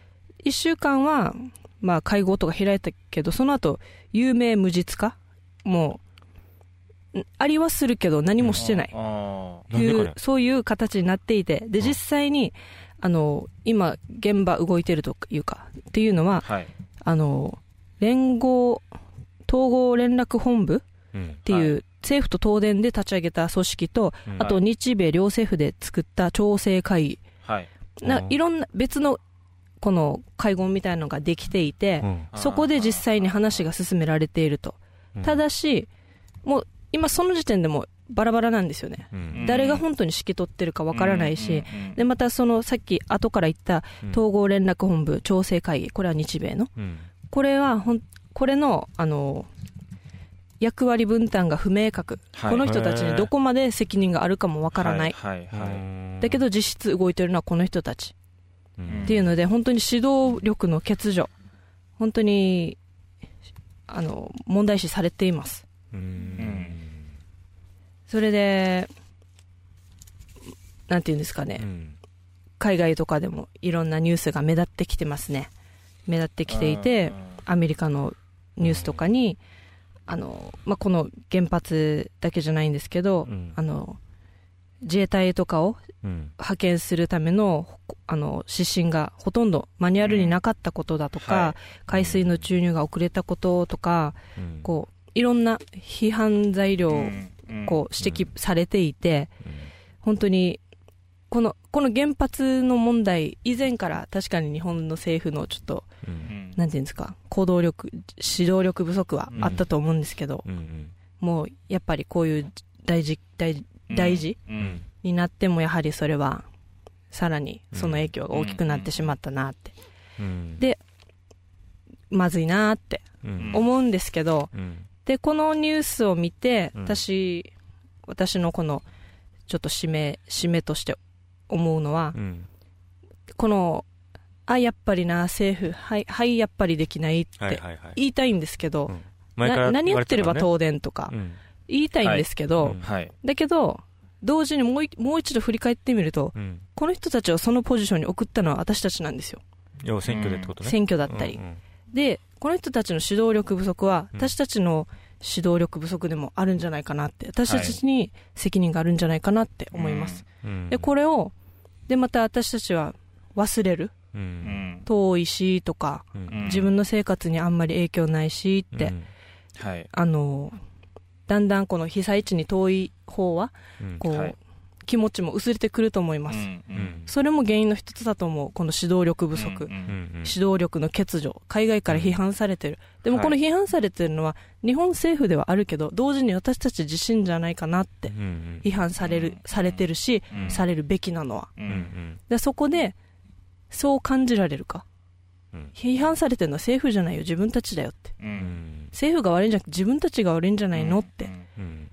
1週間は、まあ、会合とか開いたけどその後有名無実化？もうんありはするけど何もしてない、あいうそういう形になっていてでうん。実際にあの今現場動いてるというかっていうのはあはい。あの連合統合連絡本部うん。っていう、は政府と東電で立ち上げた組織と、うん。あと日米両政府で作った調整会議。はい。うん。ないろんな別のこの会合みたいなのができていて、うん。そこで実際に話が進められていると。うん。ただし、もう今その時点でもバラバラなんですよね。うん。誰が本当に指揮取ってるかわからないし、で、またそのさっき後から言ったうん。統合連絡本部調整会議、これは日米の。うんこれはほん、これの、あの、役割分担が不明確。はいこの人たちにどこまで責任があるかもわからない。はいはいはいだけど実質動いてるのはこの人たち。うんっていうので、本当に指導力の欠如、本当に、あの、問題視されています。うんそれで、なんていうんですかね、うん海外とかでもいろんなニュースが目立ってきてますね。目立ってきていて、アメリカのニュースとかに、あの、まあ、この原発だけじゃないんですけど、うん。あの、自衛隊とかをうん。派遣するためのあの指針がほとんどマニュアルになかったことだとか、うんはい。海水の注入が遅れたこととか、うん。こういろんな批判材料をうん。うん。こう指摘されていて、本当にこのこの原発の問題以前から確かに日本の政府のちょっとうん。うんなんていうんですか行動力指導力不足はあったと思うんですけど、うんうん。もうやっぱりこういう大事大大事うん。になってもやはりそれはさらにその影響が大きくなってしまったなって、うん。でまずいなってうん。思うんですけど、うん。でこのニュースを見てうん。私、私のこのちょっと締め締めとして思うのは、うん。このあやっぱりな政府はいはいやっぱりできないってはいはいはい。言いたいんですけど、うん。前からな何やってれば東電とかうん。言いたいんですけど、はい。だけど同時にもういもう一度振り返ってみるとうん。この人たちをそのポジションに送ったのは私たちなんですよ。要は選挙でってことね。選挙だったり、うんうんでこの人たちの指導力不足はうん。私たちの指導力不足でもあるんじゃないかなって私たちに責任があるんじゃないかなって思います、うん。でこれをでまた私たちは忘れる。ううん。ん遠いしとかうんうん。自分の生活にあんまり影響ないしって、うん。はい。あのだんだんこの被災地に遠い方はうん。こう、はい気持ちも薄れてくると思います、うんうん。それも原因の一つだと思うこの指導力不足、うんうんうん。指導力の欠如海外から批判されてる、でもはいこの批判されてるのは日本政府ではあるけど同時に私たち自身じゃないかなって批判される、うんされてるし、うん。されるべきなのは。でそこでそう感じられるか。うん。批判されてるのは政府じゃないよ自分たちだよって。政府が悪いんじゃなくて自分たちが悪いんじゃないのって、っうん。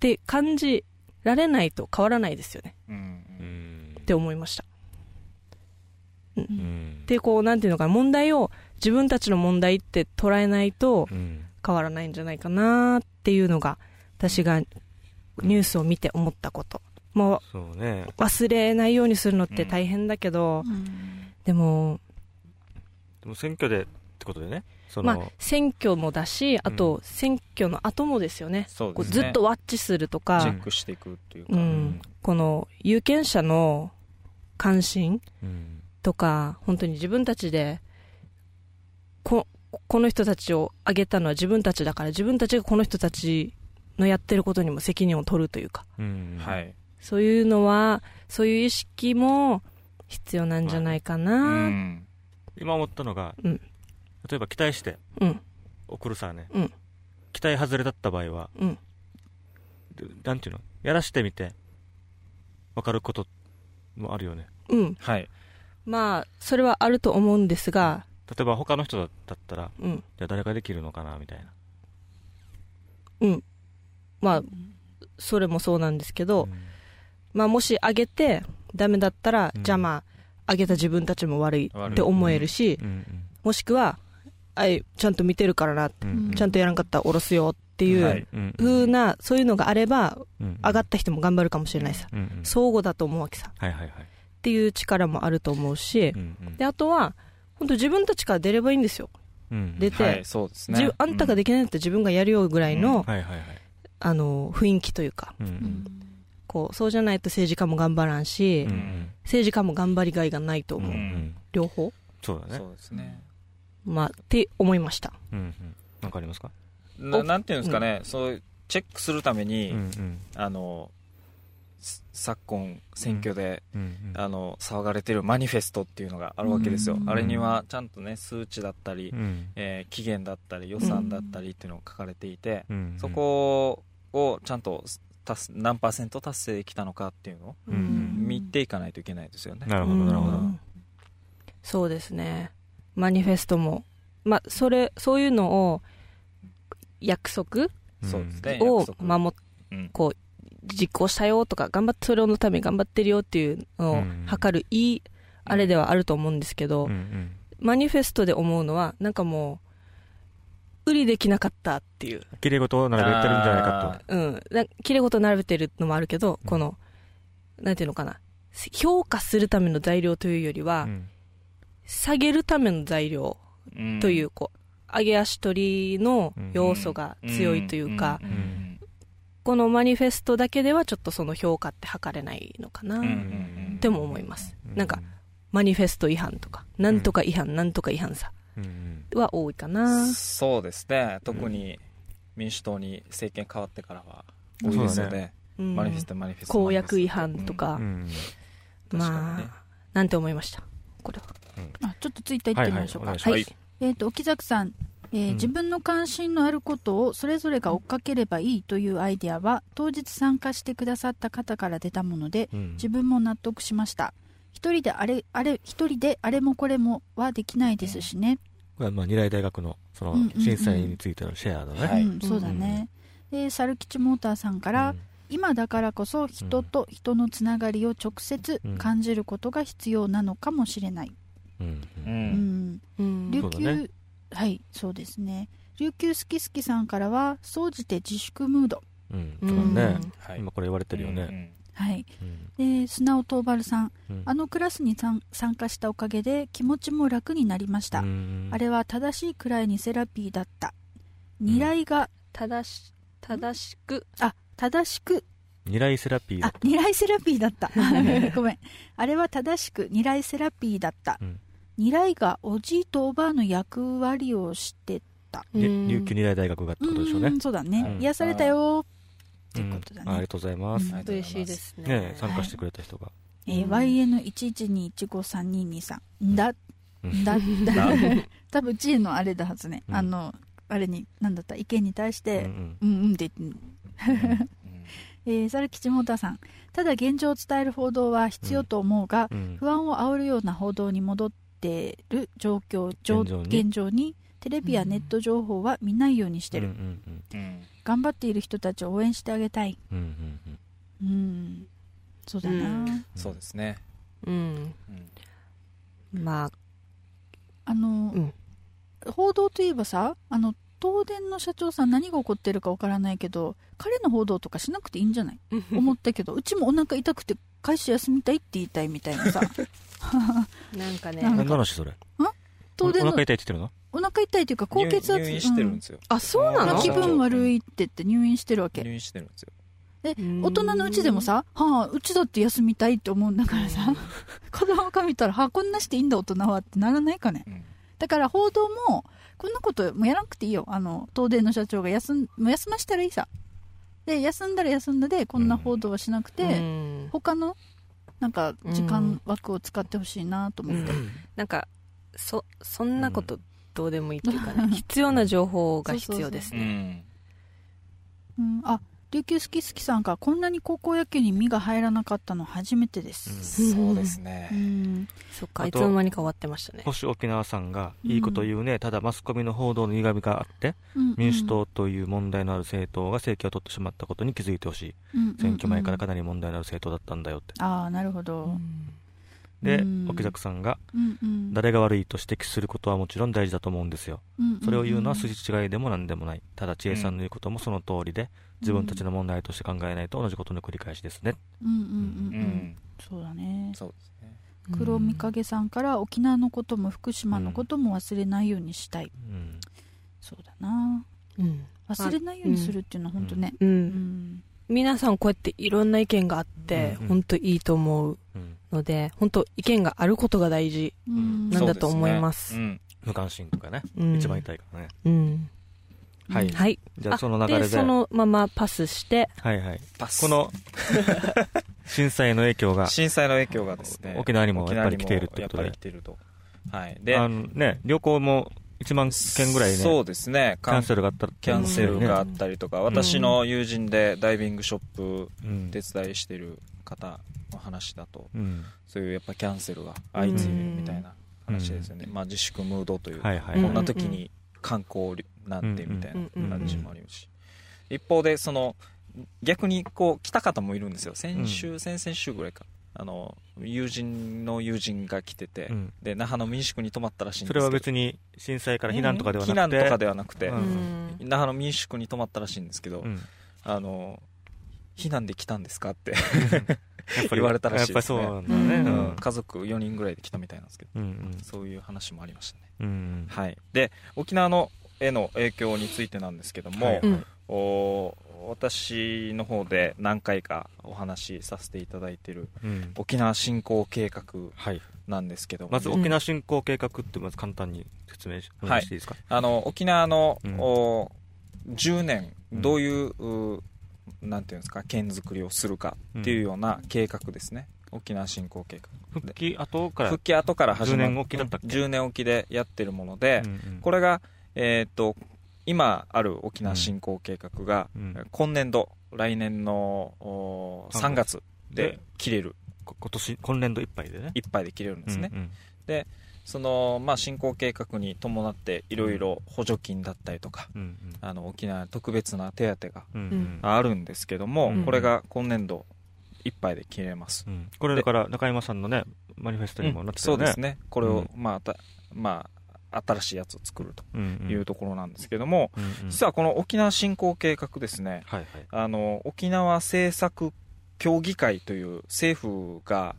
て感じられないと変わらないですよね。うん。うんって思いました。うん。でこうなんていうのかな問題を自分たちの問題って捉えないとうん。変わらないんじゃないかなっていうのが私がニュースを見て思ったこと、まあ、そうね。忘れないようにするのって大変だけど、でも、でも選挙でってことでね。そまあの、選挙もだしあと選挙の後もですよね,、こうそうですね。ずっとワッチするとチェかッ、クしていくっていうか。うん、この有権者の関心うん。とか本当に自分たちでここの人たちを挙げたのは自分たちだから自分たちがこの人たちのやってることにも責任を取るというか。うん。はい。そういうのはそういう意識も必要なんじゃないかうな、ん。今思ったのがうん例えば期待してうん。送るさね。うん。期待外れだった場合はうん。でなんていうの？やらしてみて分かることもあるよね。うん。はい。まあそれはあると思うんですが。例えば他の人だったらうん。じゃあ誰ができるのかなみたいな。うん。まあそれもそうなんですけど、まあもしあげてダメだったら、うん。じゃあまああげた自分たちも悪いって思えるし、うんうん。もしくはあいちゃんと見てるからな、うんうんちゃんとやらんかったら下ろすよっていう、風なそういうのがあればうん。上がった人も頑張るかもしれないさ、うんうん。相互だと思うわけさ。っはいはいはい。ていう力もあると思うし、うんうん。であとは本当自分たちから出ればいいんですよ。うん出て、はいそうですね。あんたができないんだったら自分がやるよぐらいの,、はいはいはい。あの雰囲気というかうんううんん。こうそうじゃないと政治家も頑張らんし、うんうん。政治家も頑張りがいがないと思う、うんうん。両方？そうだね。そうですねまあって思いました。うんうん。なんかありますか？ななんていうんですかね、そういうチェックするために、うんうん。あのす昨今選挙で、うんうん。あの騒がれてるマニフェストっていうのがあるわけですよ、うんあれにはちゃんとね数値だったり、うん。えー期限だったり予算だったりっていうのが書かれていて、うんそこをちゃんと達す何パーセント達成できたのかっていうのをうんうん。見ていかないといけないですよね、なるほどなるほど。うん。そうですねマニフェストも。まあそれそういうのを約束？そうですねを守っうん。こう実行したよとか頑張ってそれのために頑張ってるよっていうのをうん。測るいいあれではあると思うんですけど、マニフェストで思うのはなんかもう売りできなかったっていう。綺麗事を並べてるんじゃないかうん。な綺麗事並べてるのもあるけど、うん。このなんていうのかな。評価するための材料というよりは、とうん下げるための材料うん。という、こう上げ足取りの要素が強いというか、ん。ん。このマニフェストだけではちょっとその評価って測れないのかな、っても思います、うなんかマニフェスト違反とかなんとか違反、なんとか違反さは多いかな、そうですね。特に民主党に政権変わってからは多いですよそうだね。うん。マニフェストマニフェスト公約違反とか、まあなんて思いました？これは。あちょっとツイッター行ってみましょうか、はいはいお願いえー、と沖崎さん、えーうん。自分の関心のあることをそれぞれが追っかければいいというアイデアは当日参加してくださった方から出たものでうん。自分も納得しました。一人であれあれ一人であれもこれもはできないですしね、これはまあ二大大学のそのうんうんうん。震災についてのシェアだね、はい。うん、そうだね、で猿吉モーターさんから、今だからこそ人と人のつながりを直接感じることが必要なのかもしれない、うん。うん。ううん。んうん。琉球、そうだね。はいそうですね。琉球好き好きさんからは総じて自粛ムード。うん。うそうね、はい。今これ言われてるよね、ねはい。うん。で砂尾東原さん。うん。あのクラスに参参加したおかげで気持ちも楽になりました、うんあれは正しいくらいにセラピーだった。二来が、正し正しく。あ正しく。二来セラピーだあ二来セラピーだった。ごめん。あれは正しく二来セラピーだった、うん。二来がおじいとおばあの役割をしてた。琉球二大大学がってことでしょうね。うんそうだね、うん癒されたよってうんいうことだね。あありがとうございます、うん。ありがとうございます嬉しいですね。ね参加してくれた人が、えー YN11215322 さんだ。うん。だ。だ。だ。多分 G のあれだはずね、うん。あのあれに何だった？意見に対して、うん。うんうんって言って えー、猿吉モーターさん。ただ現状を伝える報道は必要と思うが、うん。うん。不安を煽るような報道に戻ってる状況状現状に？現状に？テレビやネット情報は見ないようにしてる、うんうんうん。頑張っている人たちを応援してあげたい。うんうんうん。うん。そうだな、うん。そうですね。うん。うん。まあ。あの、うん。報道といえばさあの東電の社長さん何が起こってるかわからないけど彼の報道とかしなくていいんじゃない？思ったけどうちもお腹痛くて会社休みたいって言いたいみたいなさ。なんかね。なんか。何の話それ？東電のお腹痛いって言ってるの？お腹痛いというか高血圧。入入院してるんですよ、あそうなの？うん気分悪いって言って入院してるわけ。入院してるんですよでうん。大人のうちでもさはあうちだって休みたいって思うんだからさ。子供が見たらはあこんなしていいんだ大人はってならないかね。うん。だから報道もこんなこともうやらなくていいよ。あの東電の社長が休んもう休ましたらいいさ。で休んだら休んだでこんな報道はしなくて、うん。他のなんか時間枠を使ってほしいなと思って、なんかそそんなことどうでもいいっていうかね。必要な情報が必要ですうねんうん。あ琉球好き好きさんがこんなに高校野球に身が入らなかったの初めてです、そうですね。う。ん。そっかいつの間にか終わってましたね。星沖縄さんがいいこと言うね、ただマスコミの報道の歪みがあってうん民主党という問題のある政党が政権を取ってしまったことに気づいてほしい。選挙前からかなり問題のある政党だったんだよって。ああなるほど、でうん。沖崎さんが誰が悪いと指摘することはもちろん大事だと思うんですよ。うんうんそれを言うのは筋違いでも何でもない。ただ千恵さんの言うこともその通りで自分たちの問題として考えないと同じことの繰り返しですね。ううんうんうん。うん。ん。そうだね。そうですね。黒見影さんから沖縄のことも福島のことも忘れないようにしたい、うん。そうだな。うん。忘れないようにするっていうのは本当ね。ううん。ん皆さんこうやっていろんな意見があってうん本当いいと思ううん。ので本当意見があることが大事うん。なんだと思います。無関心とかね、うん。一番痛いからね。うん。はい、はい。じゃあその流れで。そのままパスして。はいはい。パス。この震災の影響が。震災の影響がですね、沖縄にもやっぱり来ているってことで。やっぱり来ていると。はい。で、あのね旅行も1万件ぐらいねそうですね。キャンセルがあったキャンセルがあねったりとか、私の友人でダイビングショップうん手伝いしてる方の話だと、うんそういうやっぱキャンセルが相次いでるみたいな話ですよね。まあ自粛ムードというか、はいはいこんな時に観光なんてみたいうんな感じもありますし。一方で、その、逆にこう来た方もいるんですよ。先週、先々週ぐらいか。あの、友人の友人が来てて、うん。で、那覇の民宿に泊まったらしいんですそけど。れは別に震災から避難とかではなくて。避難とかではなくて、ううん。那覇の民宿に泊まったらしいんですけど、うん。あの、避難で来たんですかって、やっぱり言われたらしいですね。やっぱりそうなんだね。うん。うん。家族4人ぐらいで来たみたいなんですけど、うんうん。そういう話もありましたね。うんはい。で、沖縄のへの影響についてなんですけども、はいうんお私の方で何回かお話しさせていただいているうん沖縄振興計画はい。なんですけど。も、まず沖縄振興計画ってまず簡単に説明していいですか？あの沖縄の、うん。お10年うん。どういう,う、なんていうんですか県づくりをするかっていうような計画ですね、沖縄振興計画。復帰後から復帰後から始ま10年おきだったっけ？10年おきでやってるもので、うんうん。これが、えーっと今ある沖縄振興計画が、うん。今年度来年のお3月。で切れる。こ今年今年度いっぱいでね。いっぱいで切れるんですね、うんうん。その、まあ、振興計画に伴っていろいろ補助金だったりとか、うんあの沖縄特別な手当がうんうん。あるんですけども、うんこれが今年度いっぱいで切れます、うん。これだから中山さんのねマニフェストにもなってね。そうですね。これを、うん。まあたまあ、新しいやつを作るというところなんですけども、うんうん。実はこの沖縄振興計画ですねはいはい。あの沖縄政策協議会という政府が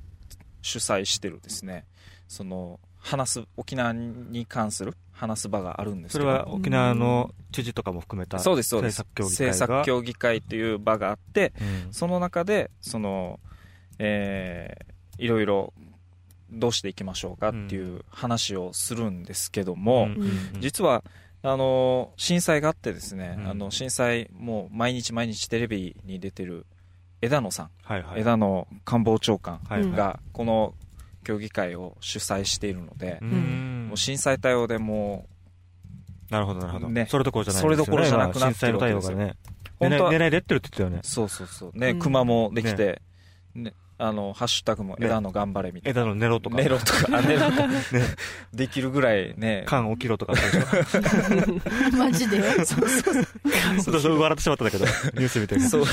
主催してるですねその話す沖縄に関する話す場があるんですそけどれは沖縄の知事とかも含めたそうですそうです。政策協議会が。政策協議会という場があってうん。その中でその、えーいろいろどうしていきましょうかっていう話をするんですけども、実はあの震災があってですね、うん。あの震災もう毎日毎日テレビに出てる枝野さん、はいはい。枝野官房長官がこの協議会を主催しているので、うん。もう震災対応でもなるほどなるほど。ねそれどころじゃないんですよね。それどころじゃなくなってる今震災の対応わけですよがね本当は狙いでやってるって言ったよね。そうそうそう。ね、うん熊もできて、ねあのハッシュタグも枝野頑張れみたいな、枝のネロとか。ネロとかあネロか、できるぐらいね。缶起きろとか マジで？そうそうそう。笑ってしまったんだけどニュース見て。そう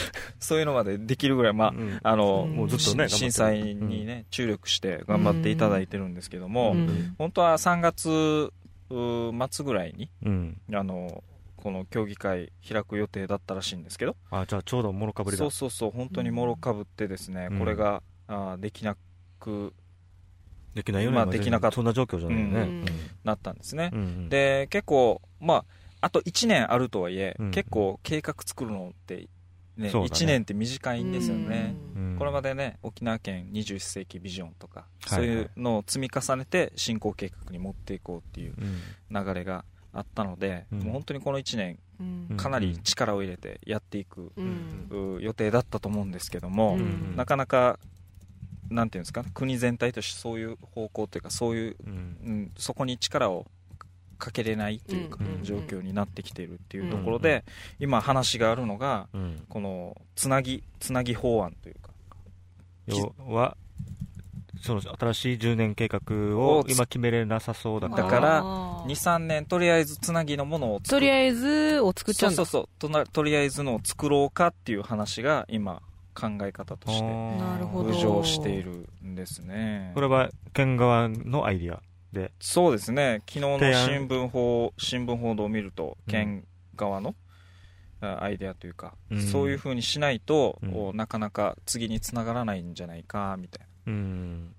そういうのまでできるぐらいまあ、うん。あの、うんもうずっとねし震災にね、注力して頑張っていただいてる。んですけども、うん。本当は3月末ぐらいにうんあのこの協議会開く予定だったらしいんですけど。あじゃあちょうどもろかぶりだ。そうそうそう本当にもろかぶってですね、うん。これがあーできなくできないよねまあ今できなかった。そんな状況じゃないよね。うんなったんですね、うんうん。で結構まああと1年あるとはいえ、うん結構計画作るのって、ねそうだね。1年って短いんですよね、うん。これまでね沖縄県21世紀ビジョンとか、はいはい。そういうのを積み重ねて進行計画に持っていこうっていううん。流れがあったので、うん。もう本当にこの1年うん。かなり力を入れてやっていく、うん。う予定だったと思うんですけども、うん。なかなかなんていうんですか国全体としてそういう方向というかそういう、うん。うん、そこに力をかけれないっていうか、状況になってきているっていうところで、今話があるのがうん。このつなぎつなぎ法案というか要はその新しい10年計画を今決めれなさそうだから。だからあー23年とりあえずつなぎのものを作とりあえずを作っちゃうそうそうそう。となとりあえずのを作ろうかっていう話が今考え方としてなるほど。浮上しているんですね。これは県側のアイディアで。そうですね。昨日の新聞報新聞報道を見るとうん。県側の、あアイデアというか、うん。そういうふうにしないと、うん。おなかなか次につながらないんじゃないかみたいうん。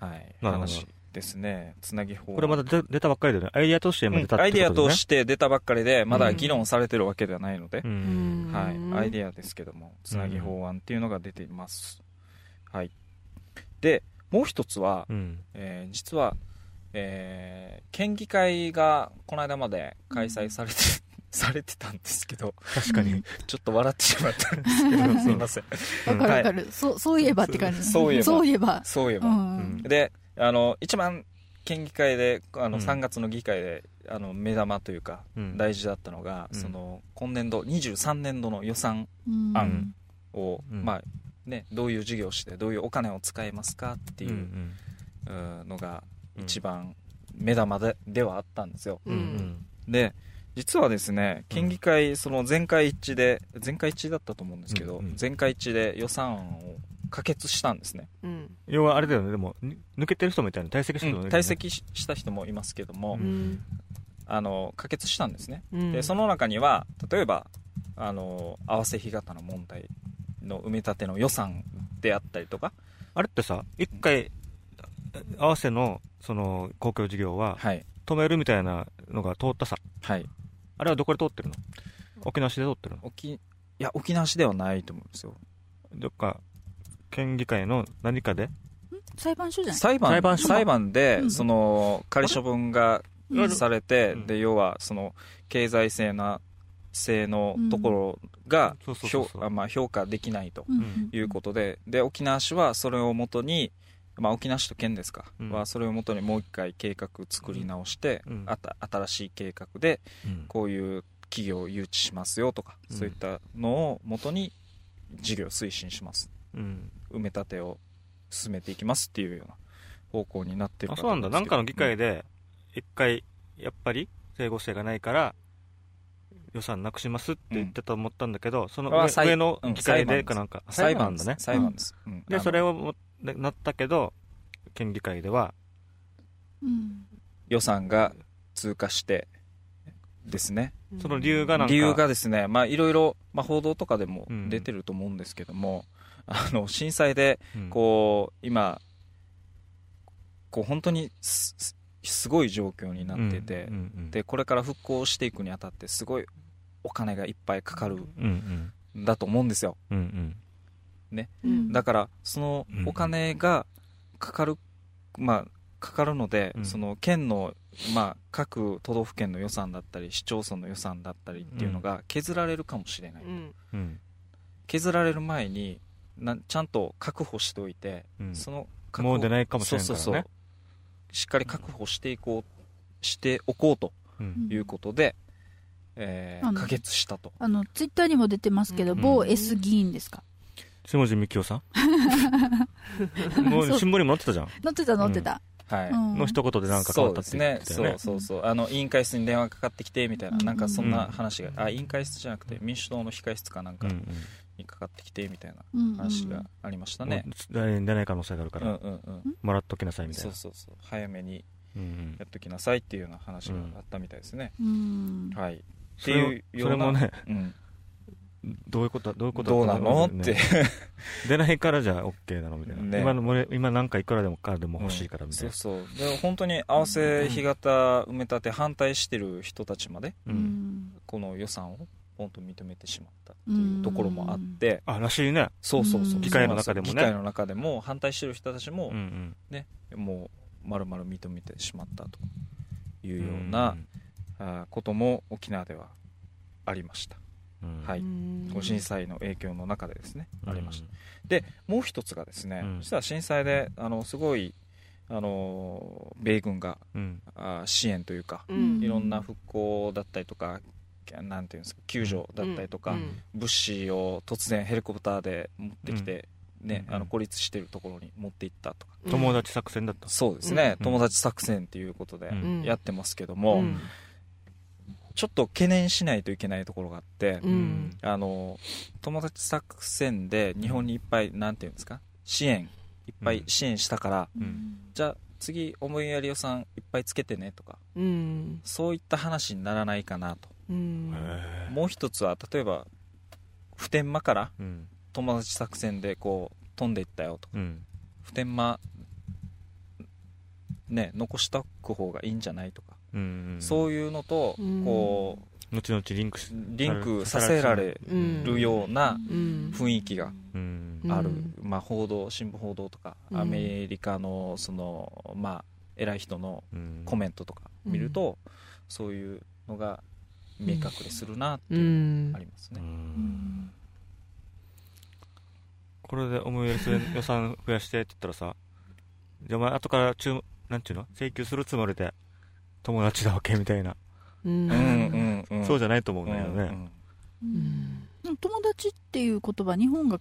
な、はい、話ですね。つなぎ法。案これまだ出出たばっかりでね。アイディアとして今出たってアイデアことして出たばっかりでまだ議論されてるわけではないので、うん。はい、アイデアですけどもつなぎ法案っていうのが出ています、はい、でもう一つは、うん。えー実は、えー県議会がこの間まで開催されて、されてたんですけど。確かに。ちょっと笑ってしまったんですけどすいません。わかるわかる、そうそういえばって感じ。そういえば。そういえば。そういえば、うん。であの一番県議会であのうん。3月の議会であの目玉というかうん。大事だったのが、うん。その今年度23年度の予算うん。案を、うん。まあね、どういう事業をしてどういうお金を使えますかっていうのがうん。一番目玉でではあったんですよ。で実はですね県議会その全会一致で全会一致だったと思うんですけど、うんうん。全会一致で予算案を可決したんですね、うん。要はあれだよねでもに抜けてる人みたいな退席した人もいるよね。退席しした人もいますけども、うん。あの可決したんですね。うん。でその中には例えばあの合わせ干潟の問題の埋め立ての予算であったりとか。あれってさ一回合わせのその公共事業ははい。止めるみたいなのが通ったさ。はいあれはどこで通ってるの？沖縄市で通ってるの？沖いや沖縄市ではないと思うんですよ。どっか県議会の何かで？裁判所じゃない裁判裁判所？裁判で、うん。その仮処分がうんされて、うん。で要はその経済性な性のところが評あまあ評価できないとうん。いうことでで沖縄市はそれをもとに、まあ、沖縄市と県ですか、うん。はそれをもとにもう一回計画作り直して、うん。あた新しい計画でうん。こういう企業を誘致しますよとか、うん。そういったのをもとに事業を推進します。うん。埋め立てを進めていきますっていうような方向になってるあそうなんだ。なんかの議会でで一回やっぱり整合性がないから予算なくしますって言ってたと思ったんだけど、その上のうん議会で裁判かなんか。裁判だね。裁判です、でのそれをなったけど県議会ではうん。予算が通過してですね。その理由がなんか理由がですねまあいろいろ、まあ、報道とかでもうん。出てると思うんですけども、あの震災でうん。こう今こう本当にすごい状況になってて、うんうん。でこれから復興していくにあたってすごいお金がいっぱいかかるうんうん。んだと思うんですよ。うんうんうん。だからそのお金がかかる、まあかかるので、うん。その県の、まあ、各都道府県の予算だったり市町村の予算だったりっていうのが削られるかもしれない、うん。うん。削られる前になちゃんと確保しておいて、うん。その確保もう出ないかもしれんからね。そうそうそう。しっかり確保していこうしておこうとうん。いうことで、えーあの可決したと。あのツイッターにも出てますけど、うん。某 S 議員ですか？下地幹雄さんもう新聞にも載ってたじゃん乗ってた乗ってた、はい、の一言でなんか変わったって言ってたよ。ねそうですねそうそうそうあの委員会室に電話かかってきてみたいな、うんなんかそんな話が、あ委員会室じゃなくて民主党の控室かなんかにかかってきてみたいな話がありましたね、もう来年出ない可能性があるからうんうんうんもらっときなさいみたいなそうそうそう早めにやっときなさいっていうよ。うな話があったみたいですね、うんはいっていうよ。うなそれもねうん、どういうことだどういうことどうなだの？って、出ないからじゃあ OK なのみたいな、ね。今のも今なんかいくらでもからでも欲しいからみたいそうな、そう。で本当に合わせ干潟埋め立て反対してる人たちまでううん。んこの予算をポンと認めてしまったっていうところもあって、あらしいね。そうそうそう。うん議会の中でもね。議会の中でも反対してる人たちもうん。うんもう丸々認めてしまったというような、あーことも沖縄ではありました、うんはい。うん。ご震災の影響の中でですね、うん。ありました。でもう一つがですね、うん。実は震災であのすごいあの米軍がうん。あ支援というか、うん。いろんな復興だったりとかなんていうんですか救助だったりとか、うん。物資を突然ヘリコプターで持ってきて、ねうん。あの孤立してるところに持っていったとか、友達作戦だった。そうですね、うん。友達作戦っていうことでうん。やってますけども、うんちょっと懸念しないといけないところがあって、うん。あの友達作戦で日本にいっぱいなんていうんですか？支援いっぱい支援したから、うん。じゃあ次思いやり予算いっぱいつけてねとかうん。そういった話にならないかなと。うん。へもう一つは例えば普天間から友達作戦でこう飛んでいったよとかうん。普天間ね残しておく方がいいんじゃないとか、うんそういうのとうん。こう後々リンクしリンクさせられうん。るようなうん。雰囲気がうん。うん。ある、まあ、報道新聞報道とか、うん。アメリカのその、まあ、偉い人のうん。コメントとか見ると、そういうのが見え隠れするなってういうのん。がありますうね、ん。これで思いやりする予算増やしてって言ったらさじゃあお前後から注なんていうの？請求するつもりで友達だわけみたいな、うん。うんうんうん。そうじゃないと思うんうんだよね、うん。友達っていう言葉日本が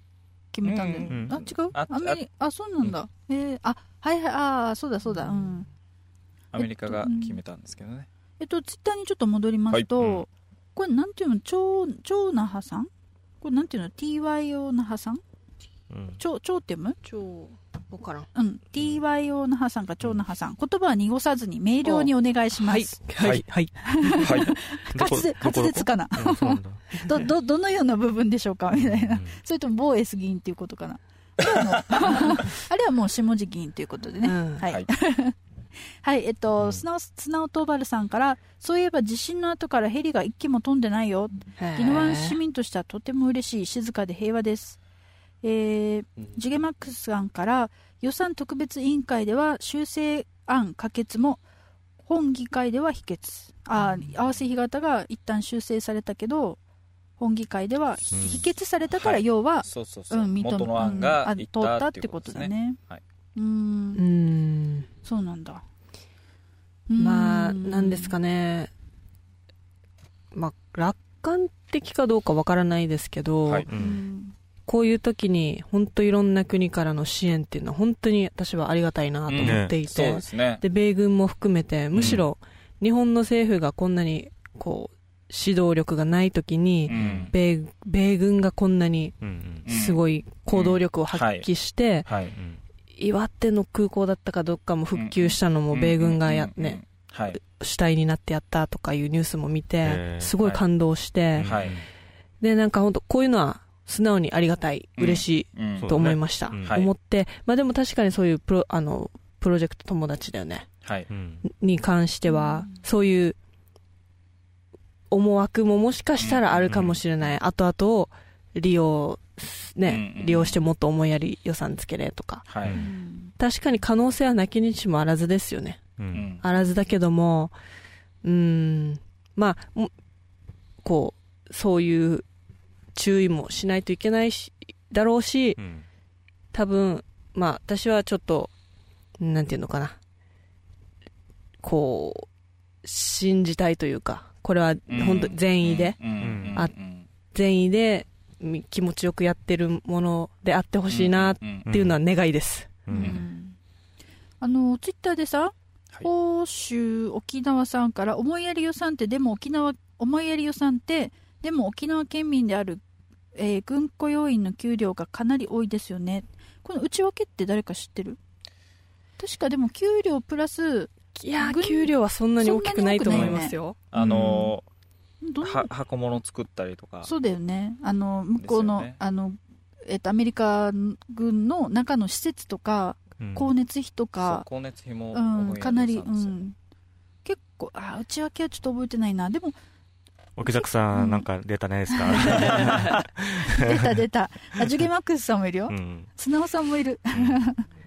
決めたんだよ、あ違う？あアメリあそうなんだ、えー、あはいはいああそうだそうだ。うん。アメリカが決めたんですけどね、えっとツイッターにちょっと戻りますと、これなんていうの？超超那覇さん？これなんていうの？TYO 那覇さん？うん。超超って読む？超わからん。うん。TYO 那覇さんか超那覇さん言葉は濁さずに明瞭にお願いします、はい。はい。はい。滑舌 滑舌かな？どどどのような部分でしょうか？みたいな、うん。それとも某 S 議員っていうことかな？あれはもう あれはもう下地議員ということでね、うん。はい、はい。はい、えっと、うん。砂尾砂尾トーバルさんから、そういえば地震の後からヘリが一機も飛んでないよ。宜野湾市民としてはとても嬉しい、静かで平和です。えー、ジュゲマックスさんから、予算特別委員会では修正案可決も、本議会では否決。あー、合わせ干潟が一旦修正されたけど、本議会ではうん。否決されたから、はい。要は、そうそうそう。う、ん、認め元の案うんがあいった通ったってことですね。ことだね。はい、うーん。うん。そうなんだ。まあ、うんなんですかね。まあ、楽観的かどうかわからないですけど、はい。うんこういう時に本当いろんな国からの支援っていうのは本当に私はありがたいなと思っていて、ですね。で、米軍も含めて、むしろ日本の政府がこんなに、こう、指導力がない時に、うん。米、米軍がこんなにうんうん。すごい行動力を発揮して、岩手の空港だったかどっかも復旧したのも米軍がや、うんうん。うん。うん。ね、はい。主体になってやったとかいうニュースも見へてー、すごい感動して、はい。で、なんか本当こういうのは素直にありがたい、うん嬉しうん。いと思いました。思って、まあでも確かにそういうプロ、あの、プロジェクト友達だよね。はい。うん。に関しては、そういう思惑ももしかしたらあるかもしれない。後々を利用、ね、うんうん利用してもっと思いやり予算つけれとか。はい、うん。確かに可能性はなきにしもあらずですよね。ううんん。あらずだけども、うーん、まあ、もこう、そういう注意もしないといけないし、だろうし、うん多分、まあ、私はちょっと、なんていうのかな。こう、信じたいというか、これは本当善意で、あ善意でみ気持ちよくやってるものであってほしいなっていうのは願いです。あのツイッターでさ、はい。欧州沖縄さんから思いやり予算ってでも沖縄思いやり予算ってでも沖縄県民である、えー軍雇用員の給料がかなり多いですよね。この内訳って誰か知ってる？確かでも給料プラスいや給料はそんなに大きくないと思いますよ。あのーは箱物作ったりとか。そうだよね。あの向こうの,、ねあのえっとアメリカ軍の中の施設とかうん。光熱費とか、光熱費もうん、かなり、うん、結構あ内訳はちょっと覚えてないな。でも沖崎さんなんかデータないですか？出た出た。あジュゲマックスさんもいるよ、うん。砂尾さんもいる。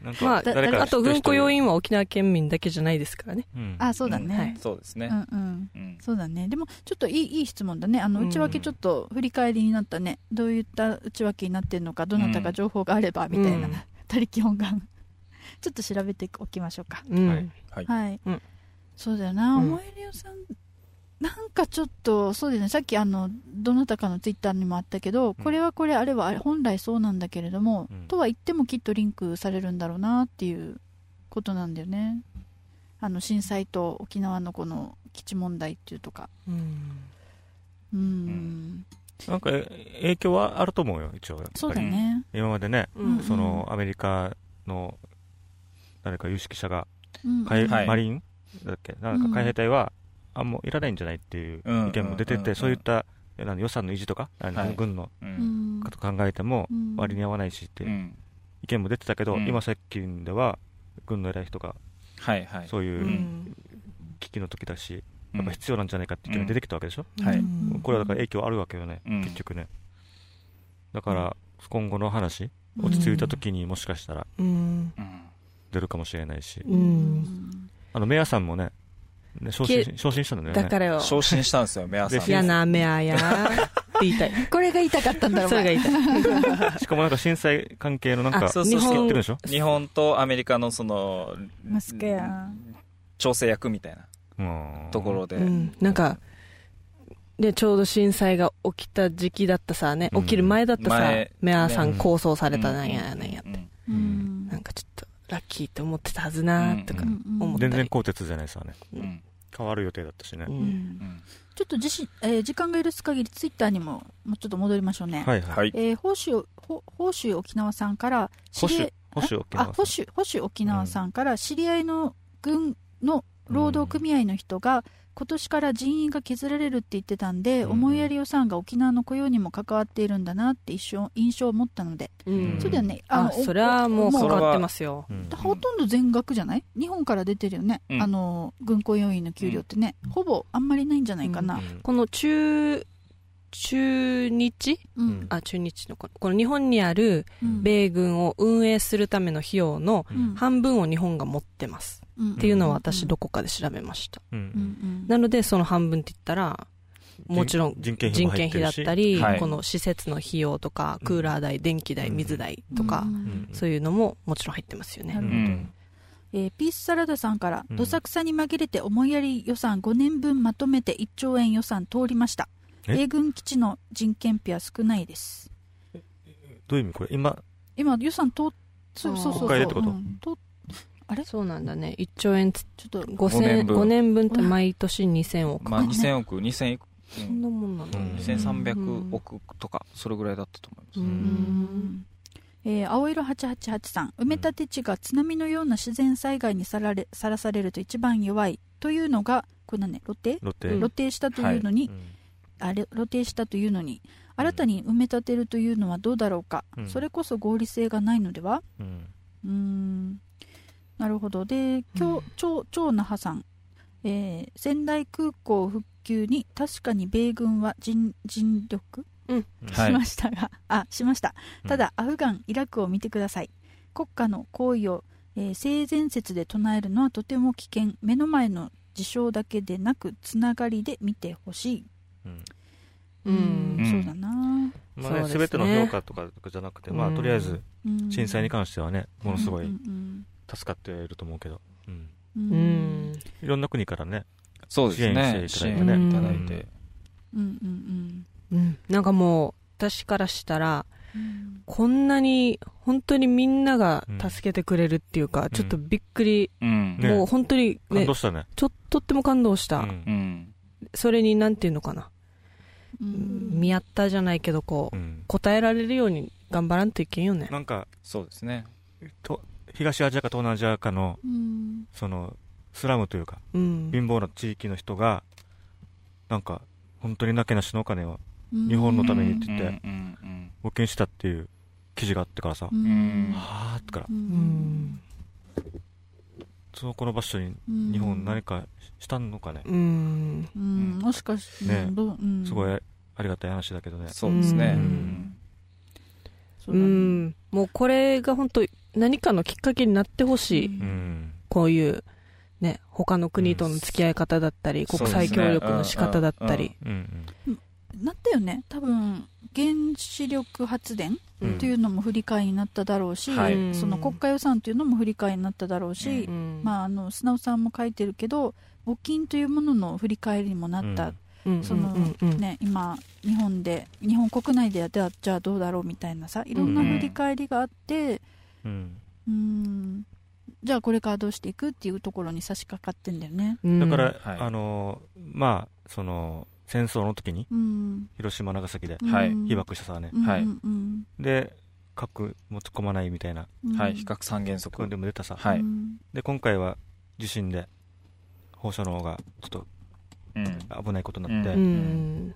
なんまあ、あと、軍雇用員員は沖縄県民だけじゃないですからね。あそうだね、はい。そうですね、うんうん。うん。そうだね。でもちょっといいいい質問だね。あのうん。内訳ちょっと振り返りになったね、どういった内訳になってるのかどなたか情報があればみたいな、うん。他力本願 ちょっと調べておきましょうか。うん、はい。はい。そうだよな、うん。思い出よさんなんかちょっとそうですねさっきあのどなたかのツイッターにもあったけどこれはこれあれはあれ本来そうなんだけれども、うん。とは言ってもきっとリンクされるんだろうなっていうことなんだよね。あの震災と沖縄のこの基地問題っていうとか。うん。うん、なんかえ影響はあると思うよ、一応。やっぱり。そうだね、今までね、うんそのアメリカの誰か有識者が、うん。海はい。マリンだっけ、なんか海兵隊は、あんまいらないんじゃないっていううん意見も出てて、そういった予算の維持とか、軍のと考えてもうん。割に合わないしってうん。意見も出てたけど、うん。今最近では軍の偉い人がはいはい。そういううん。危機の時だし、やっぱ必要なんじゃないかって意見が出てきたわけでしょ、これはだから影響あるわけよね、うん。結局ね。だから、今後の話、落ち着いた時にもしかしたら出るかもしれないし、ううんん。あの、メアさんもね、ね昇進し昇進したんだよね。だからよ。昇進したんですよメアさんで嫌な目あや。って言いたい。これが言いたかったんだろうそれが言いたい。しかもなんか震災関係のなんか、あそうそう言日本ってるでしょ？日本とアメリカのそのマスクや。調整役みたいな。うんところで、うん、なんかでちょうど震災が起きた時期だったさねうん。起きる前だったさ、前メアさね。ん構想されたなんやなんや、うん。うん。なんかちょっとラッキーって思ってたはずなとかうん。思ったり。全然鋼鉄じゃないさね。うん。変わる予定だったしね。ううん。んうん。ちょっと自身、えー時間が許す限りツイッターにももうちょっと戻りましょうね、はいはい。はい。えー、宝州ほ宝州沖縄さんから知り。保守保守沖縄さん。から知り合いの軍の労働組合の人が今年から人員が削られるって言ってたんで、うん思いやり予算が沖縄の雇用にも関わっているんだなって一瞬印象を持ったので、うん。そうだよね。あのそれはもうも関わってますよ。うん。ほとんど全額じゃない？日本から出てるよね、うん。あの軍雇用員の給料ってね、ほぼあんまりないんじゃないかな、うんこの中中日？うん。うん。あ中日のこのこの日本にあるうん。米軍を運営するための費用のうん。半分を日本が持ってます。うんっていうのは私どこかで調べました。なのでその半分って言ったらもちろん人件費だったり、はい。この施設の費用とか、クーラー代、電気代、うん。水代とか、うん。そういうのももちろん入ってますよね。うん。えーピースサラダさんから、うん。どさくさに紛れて思いやり予算5年分まとめて1兆円予算通りました。え？米軍基地の人件費は少ないです。どういう意味？これ今、今予算通っそうそうそうそう。国会でってこと？うん。通あれ？そうなんだね。1兆円つ、ちょっと5000 5年分。5年分って毎年2000億？まあ2000億2000億そんなもんなんだ、うん。2300億とかそれぐらいだったと思います、ううん。んえー青色888さん。埋め立て地が津波のような自然災害にさられさらされると一番弱いというのがこれ何ね露呈？露呈。したというのに、うん。あれ露呈したというのに新たに埋め立てるというのはどうだろうか、うん。それこそ合理性がないのでは？うん。うーんなるほど。で今日超超那覇さん、えー仙台空港復旧に確かに米軍は尽尽力？はいしましたが、あしました。ただ、アフガンイラクを見てください。国家の行為を、えー性善説で唱えるのはとても危険。目の前の事象だけでなくつながりで見てほしい。うん。うん。うん。そうだな、まあね、ね。全ての評価とかじゃなくて、まあ、うんとりあえず、うん。震災に関してはね、ものすごいうん助かっていると思うけど、うん。ううん。ん。いろんな国からね、そうですね。支支援していただいてね。援いただいて。うんうんうん。なんかもう、私からしたら、うん。こんなに、本当にみんなが助けてくれるっていうか、ん。ちょっとびっくり、うん。ね。もう本当にね感動、したね。ちょっとっても感動した。うんうん。それになんていうのかな。うん。見合ったじゃないけど、こう、うん。答えられるように頑張らんといけんよね。なんかそうですね。と、東アジアか東南アジアかの、うん。その、スラムというか、うん。貧乏な地域の人が、なんか、本当になけなしのお金をうん日本のためにって言って募金したっていう記事があってからさ、ううん。んはーってから、ううん。ん。そのこの場所に日本何かしたのかね、うん。うん。もしかしてすごいありがたい話だけどね。そうですね。うん。もうこれが本当何かのきっかけになってほしい。うん。こういう、ね、他の国との付き合い方だったり、うん。国際協力の仕方だったり。うん。なったよね。多分原子力発電うん。っていうのも振り替えになっただろうし、はい。その国家予算っていうのも振り替えになっただろうし、うんまあ、あの素直さんも書いてるけど募金というものの振り返りにもなった、うん。そのうんうんね、今日本で日本国内ではじゃあじゃあどうだろうみたいなさいろんな振り返りがあってうん。うん。じゃあこれからどうしていくっていうところに差し掛かってんだよね。うん。だから、はい。あのまあその戦争の時にうん。広島長崎ではい。うん被爆したさね、うんはい。うん。で核持ち込まないみたいな。うん。はい比較三原則。でも出たさ、はい。うん。で今回は地震で放射能がちょっとうん。危ないことになって、ううん。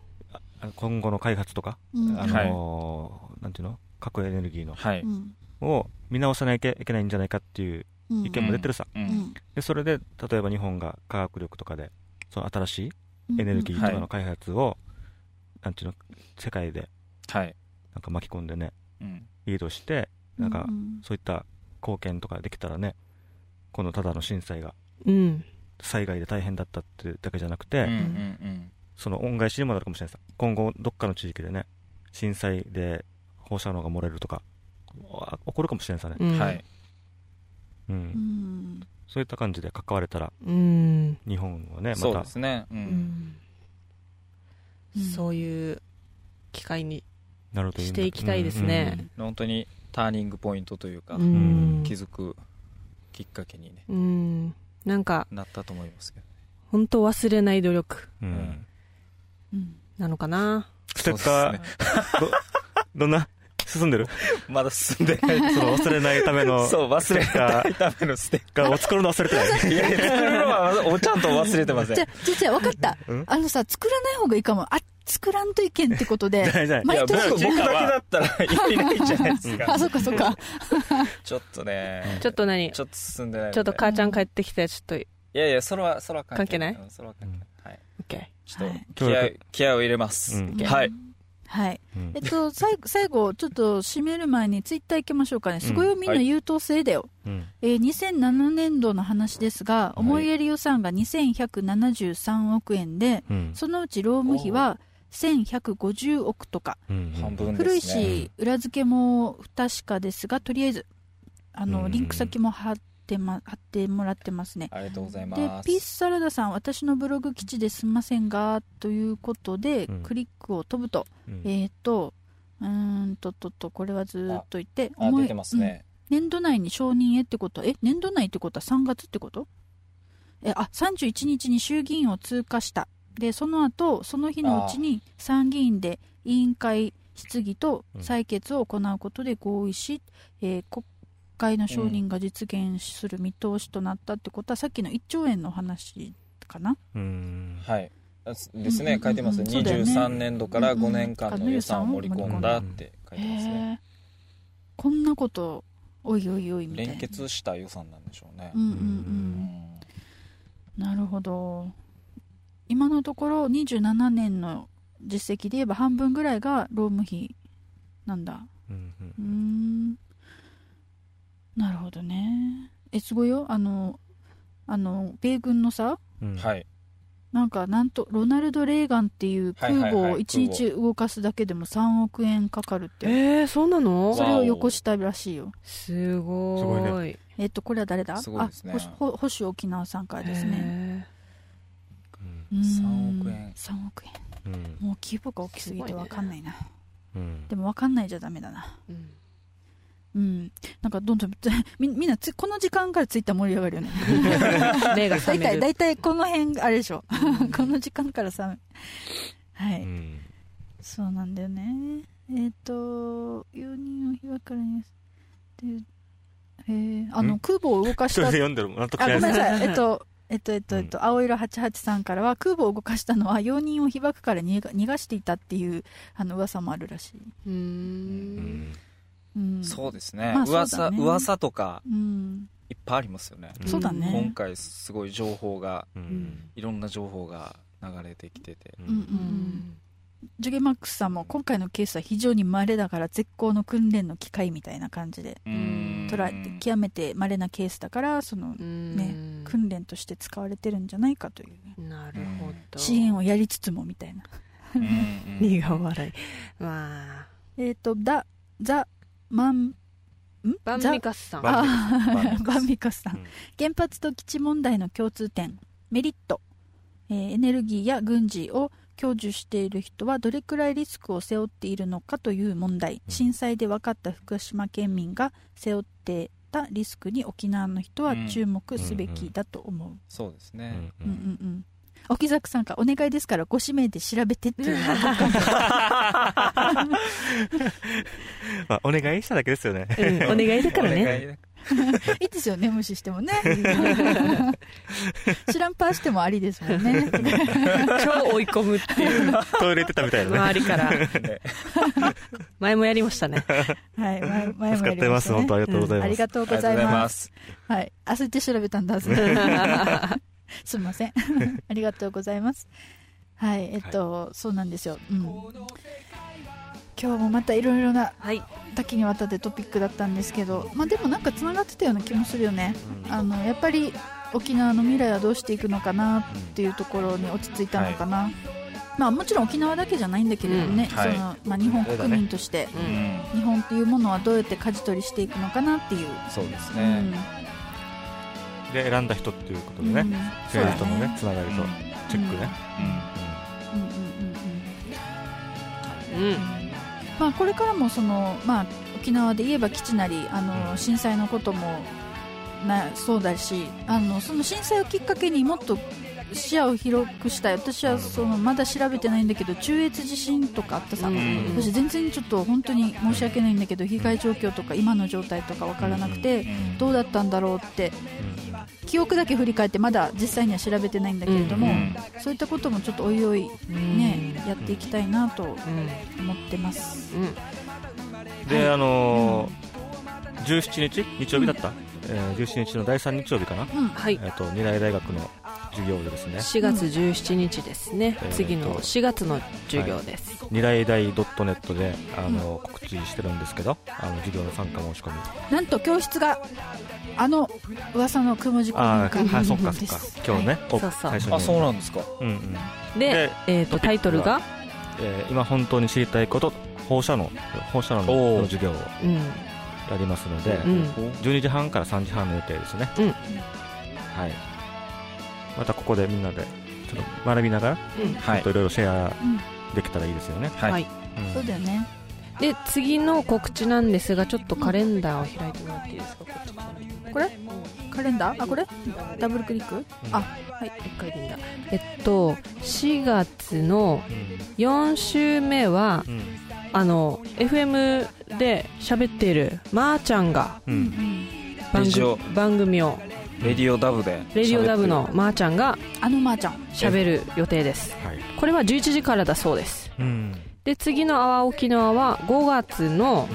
今後の開発とか、うん。あのなんていうの？核エネルギーのはい。うんを見直さなきゃいけないんじゃないかっていううん。意見も出てるさ、ううん。んでそれで例えば日本が科学力とかでその新しいエネルギーとかの開発を、なんていうの世界ではい。なんか巻き込んでねうん。リードしてなんかうん。そういった貢献とかできたらねこのただの震災がうん。災害で大変だったってだけじゃなくて、その恩返しにもなるかもしれないさ。今後どっかの地域でね震災で放射能が漏れるとかあ起こるかもしれないさね、うん。はい。うん。うん。そういった感じで関われたらうん。日本はねそうまたですね。ううん。んそういう機会になるといいんだ。していきたいですね本当にターニングポイントというかうん。気づくきっかけにねうん。なんかなったと思いますけど本当忘れない努力。うん。なのかな。ステッカー、どんな？進んでる？まだ進んでない。その忘れないための そう忘れないためのステッがを作るの忘れてない。カーいやいやそれはおちゃんと忘れてません。じゃあじゃあじゃあ分かった。うん？あのさ作らない方がいいかも。あ作らんといけんってことでじゃない。じゃないいや毎年僕僕だけだったら意味ないじゃないですかあそっかそっか。ちょっとね。ちょっと何？ちょっと進んでないちょっと母ちゃん帰ってきてちょっと。いやいやそれはそれは関係ない。うんそれは関係ない。はい。オッケちょっはい。と気合気合を入れます。うん。はいはい。うん。えっと最後最後ちょっと締める前にツイッター行きましょうかね。すごいよみんな優等生だよ、うん。えー2007年度の話ですが、思いやり予算が2173億円で、うん。そのうち労務費は1150億とか、うん半分古いですね。し、裏付けも不確かですが、とりあえず、あの、うん。リンク先も貼って,、ま、貼ってもらってますね。ありがとうございでま、す。ピースサラダさん、私のブログ基地ですみませんが、ということで、うん。クリックを飛ぶと、うん。えっ、と、うーんとっとっと、これはずーっと言って、あ思い出てますね。うん。年度内に承認へってこと？え年度内ってこと？は3月ってこと？えあ31日に衆議院を通過した。でその後その日のうちに参議院で委員会質疑と採決を行うことで合意し、えー国会の承認が実現する見通しとなったってことは、さっきの1兆円の話かな？うん。はい。ですうんうんうん。ね書いてますそうだよね。23年度から5年間の予算を盛り込んだって書いてますね。へえこんなことおいおいおいみたいな。連結した予算なんでしょうね。うんうんううん。んなるほど。今のところ27年の実績で言えば半分ぐらいが労務費なんだ。うん。うーんなるほどね。えすごいよ。あのあの米軍のさうん。はい。なんかなんとロナルド・レーガンっていう空母を1日動かすだけでも3億円かかるって、えー、そうなの？それを横したらしいよ。すごすごいえっとこれは誰だ？すごいですね。あほほ星沖縄さんからですね。ねうんうーん。3億円。3億円。うん。もう規模が大きすぎて分かんないな。うん。でも分かんないじゃダメだな。うんうん。なんかどんどんみみんなつこの時間からツイッター盛り上がるよね。霊が大覚める。体大体この辺あれでしょ。この時間からさはい、うん。そうなんだよね。えっ、と4人を被爆からにでえー、あのん空母を動かした。あごめんなさい。えっとえっとえっとえっと、青色88さんからは空母を動かしたのは容認を被爆から逃が逃がしていたっていうあの噂もあるらしい、うんうん、そうですね。まあ噂だね。噂とかうん、いっぱいありますよね。うん。そうだね。今回すごい情報がうん。いろんな情報が流れてきてて。うん。うんジュゲマックスさんも今回のケースは非常に稀だから絶好の訓練の機会みたいな感じでうん。捉えて極めて稀なケースだからそのうん。ね訓練として使われてるんじゃないかというなるほど。支援をやりつつもみたいな。苦笑い。まあ。えっ、とダザマンん。バンザミカスさん。バンミカスさん、うん。原発と基地問題の共通点。メリット、えーエネルギーや軍事を享受している人はどれくらいリスクを背負っているのかという問題、うん。震災で分かった福島県民が背負ってたリスクに沖縄の人は注目すべきだと思う、そうですね、うんううんんうんうん沖崎さんからお願いですからご指名で調べてっていうのはまあ、お願いしただけですよね。うんお願いだからね。い ねいいですよね無視してもね。知らんぱーしてもありですもんね。超追い込むっていう。トイレ行ってたみたいなね。周りから。前もやりましたね。はい、前前もやりました、ね、助かってます本当ありがとうございます。んありがとうごありがとうございまます。すはい焦って調べたんだす すみません。ありがとうございます。はいえっと、そうなんですよ、うん、今日もまたいろいろなはい。多岐にわたってトピックだったんですけど、まあ、でもなんかつながってたような気もするよね。あのやっぱり沖縄の未来はどうしていくのかなっていうところに落ち着いたのかな、まあ、もちろん沖縄だけじゃないんだけれどもね、うん。はい。そのまあ、日本国民として、ううんん。日本っていうものはどうやって舵取りしていくのかなっていう、そうですね、うんで、選んだ人っていうことでね、うん。政治とのね、つながりと、チェックね。だねうん。うんうんうんうん。まあ、これからもその、まあ、沖縄で言えば基地なりあの、うん。震災のこともなそうだしあのその震災をきっかけにもっと視野を広くしたい。私はそのまだ調べてないんだけど中越地震とかあったさ、うん私全然ちょっと本当に申し訳ないんだけど被害状況とか今の状態とか分からなくて、うんどうだったんだろうって記憶だけ振り返ってまだ実際には調べてないんだけれども、うんそういったこともちょっとおいおいね、やっていきたいなとうん思ってます。うん。で、あのー、17日？日曜日だった、えー、17日の第3日曜日かな、うんはい。えっと二大大学の授業でですね。4月17日ですね、うん次の4月の授業です、二大大 .net で、あの告知してるんですけどあの授業の参加申し込み。なんと教室があの噂の雲時ああ、間はい、そっかそっか。今日ね、おそうそう。あそうなんですか。うんうん。ででえー、とタイトルが、えー今本当に知りたいこと放射能放射能の授業を。うんやりますので、うん。12時半から3時半の予定ですね、うん。はい。またここでみんなでちょっと学びながらうん。はい。ちょっといろいろシェアうんできたらいいですよね、はい、はい。うん。そうだよね。で次の告知なんですがちょっとカレンダーを開いてもらっていいですか？こっちこれ？カレンダー？あこれ？ダブルクリック？あはい。一回でいいんだ。えっと4月の4週目はうんあの FM で喋っているまーちゃんがうん。うん番組番組をレディオダブでレディオダブのまーちゃんがあのまーちゃん。喋る予定です。はい。これは11時からだそうです。うん。で次の「阿波沖縄」は5月の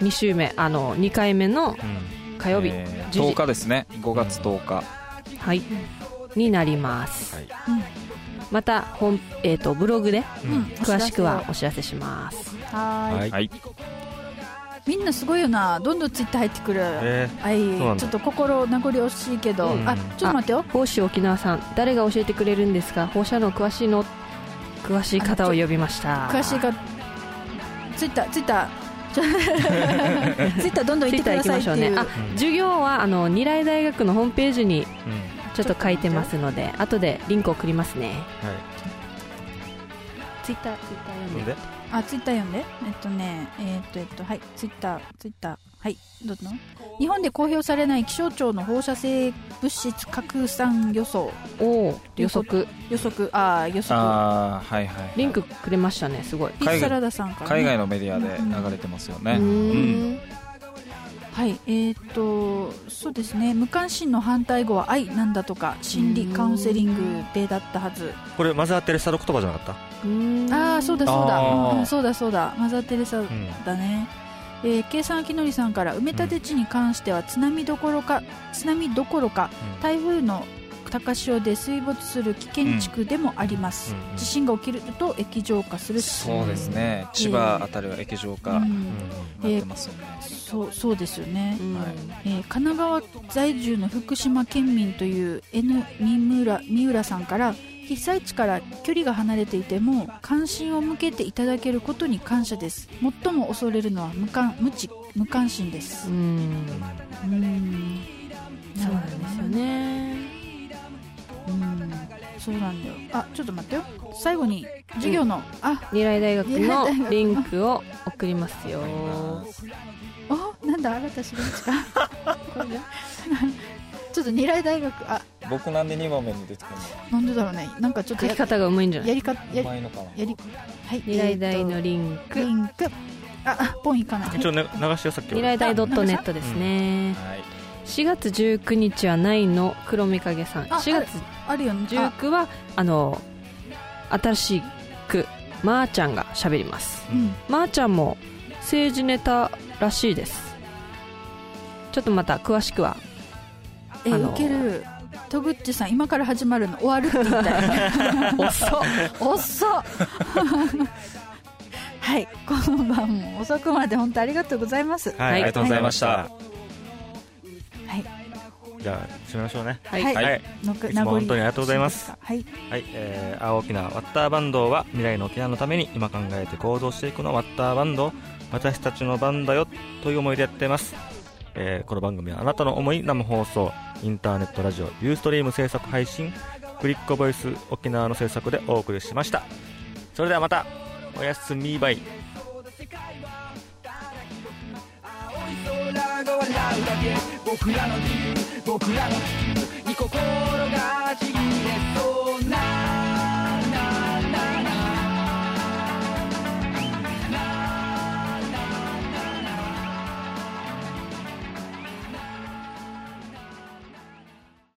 うん。2週目あの2回目のうん。火曜日、えー10時。10日ですね。5月10日、はい。になります、はいまた本、えー、とブログでうん。詳しくはおお知らせします。はーい。はい。はいみんなすごいよな。どんどんツイッター入ってくる、えはい。ちょっと心名残惜しいけど、うん。あちょっと待ってよ。講師沖縄さん。誰が教えてくれるんですか？放射能詳しいの詳しい方を呼びました。詳しいかツイッターツイッター。ちょ ツイッターどんどん行ってくださいっていう。ね。あ授業はあの二来大学のホームページにーうんちょっと書いてますので後でリンク送りますね。はツイッターツイッターい読んで。で？あツイッター読んで？えっとねえっとえっとはい。ツイッターツイッター。はい。どうぞ。日本で公表されない気象庁の放射性物質拡散予想。おお予測。予測。あー予測。ああはいはいリンクくれましたねすごい。ピッサラダさんから、ね、海外のメディアで流れてますよね、うー。んはいえっ、とそうですね。無関心の反対語は愛なんだとか心理カウンセリングでだったはず。これマザー・テレサの言葉じゃなかった？うーん。ああそうだそうだ、うんそうだそうだ。マザー・テレサうんだね、えー、計算明則さんから埋め立て地に関しては津波どころか津波どころか台風の高潮で水没する危険地区でもあります、うんうん地震が起きると液状化するしそうですね。千葉あたりは液状化なっうんてますよね、そうそうですよね、うん。はい。えー神奈川在住の福島県民という N 三村三浦さんから被災地から距離が離れていても関心を向けていただけることに感謝です。最も恐れるのは無関無知無関心です。うん。うん。そうなんですよねうんそうなんだよ。あちょっと待ってよ。最後に授業の、あ未来大学未来大学のリンクを送りますよ。おなんだ新たしりんちか。これで？ちょっと二来大学あ。僕なんで2番目に出てくるなんでだろうね。なんかちょっとや書き方がうまいんじゃない？やりかやのうりまいのかな？やりはい未来大のえリンク。リンク。ああポンいかない。一応、ね、流してよさっき未来大 .net ですね。はい4月19日はないの黒目影さん。あ4月あるよね。あ19はあの新しくまーちゃんが喋ります。うん。まーちゃんも政治ネタらしいです。ちょっとまた詳しくはえあのウケる。戸口さん今から始まるの終わるって言ったよね。遅っ。遅っ。はい今晩も遅くまで本当ありがとうございます。はい、はいありがとうございました、はいじゃあ締めましょうね。はい。はい。はい、のくいつも本当にありがとうございます。はい。はい。えー、青沖縄ワッターバンドは未来の沖縄のために今考えて行動していくのワッターバンド私たちの番だよという思いでやっています、えーこの番組はあなたの思い生放送インターネットラジオユーストリーム制作配信クリックボイス沖縄の制作でお送りしました。それではまたおやすみバイが笑うだけ。僕らの自由僕らの地球に心がちぎれそうな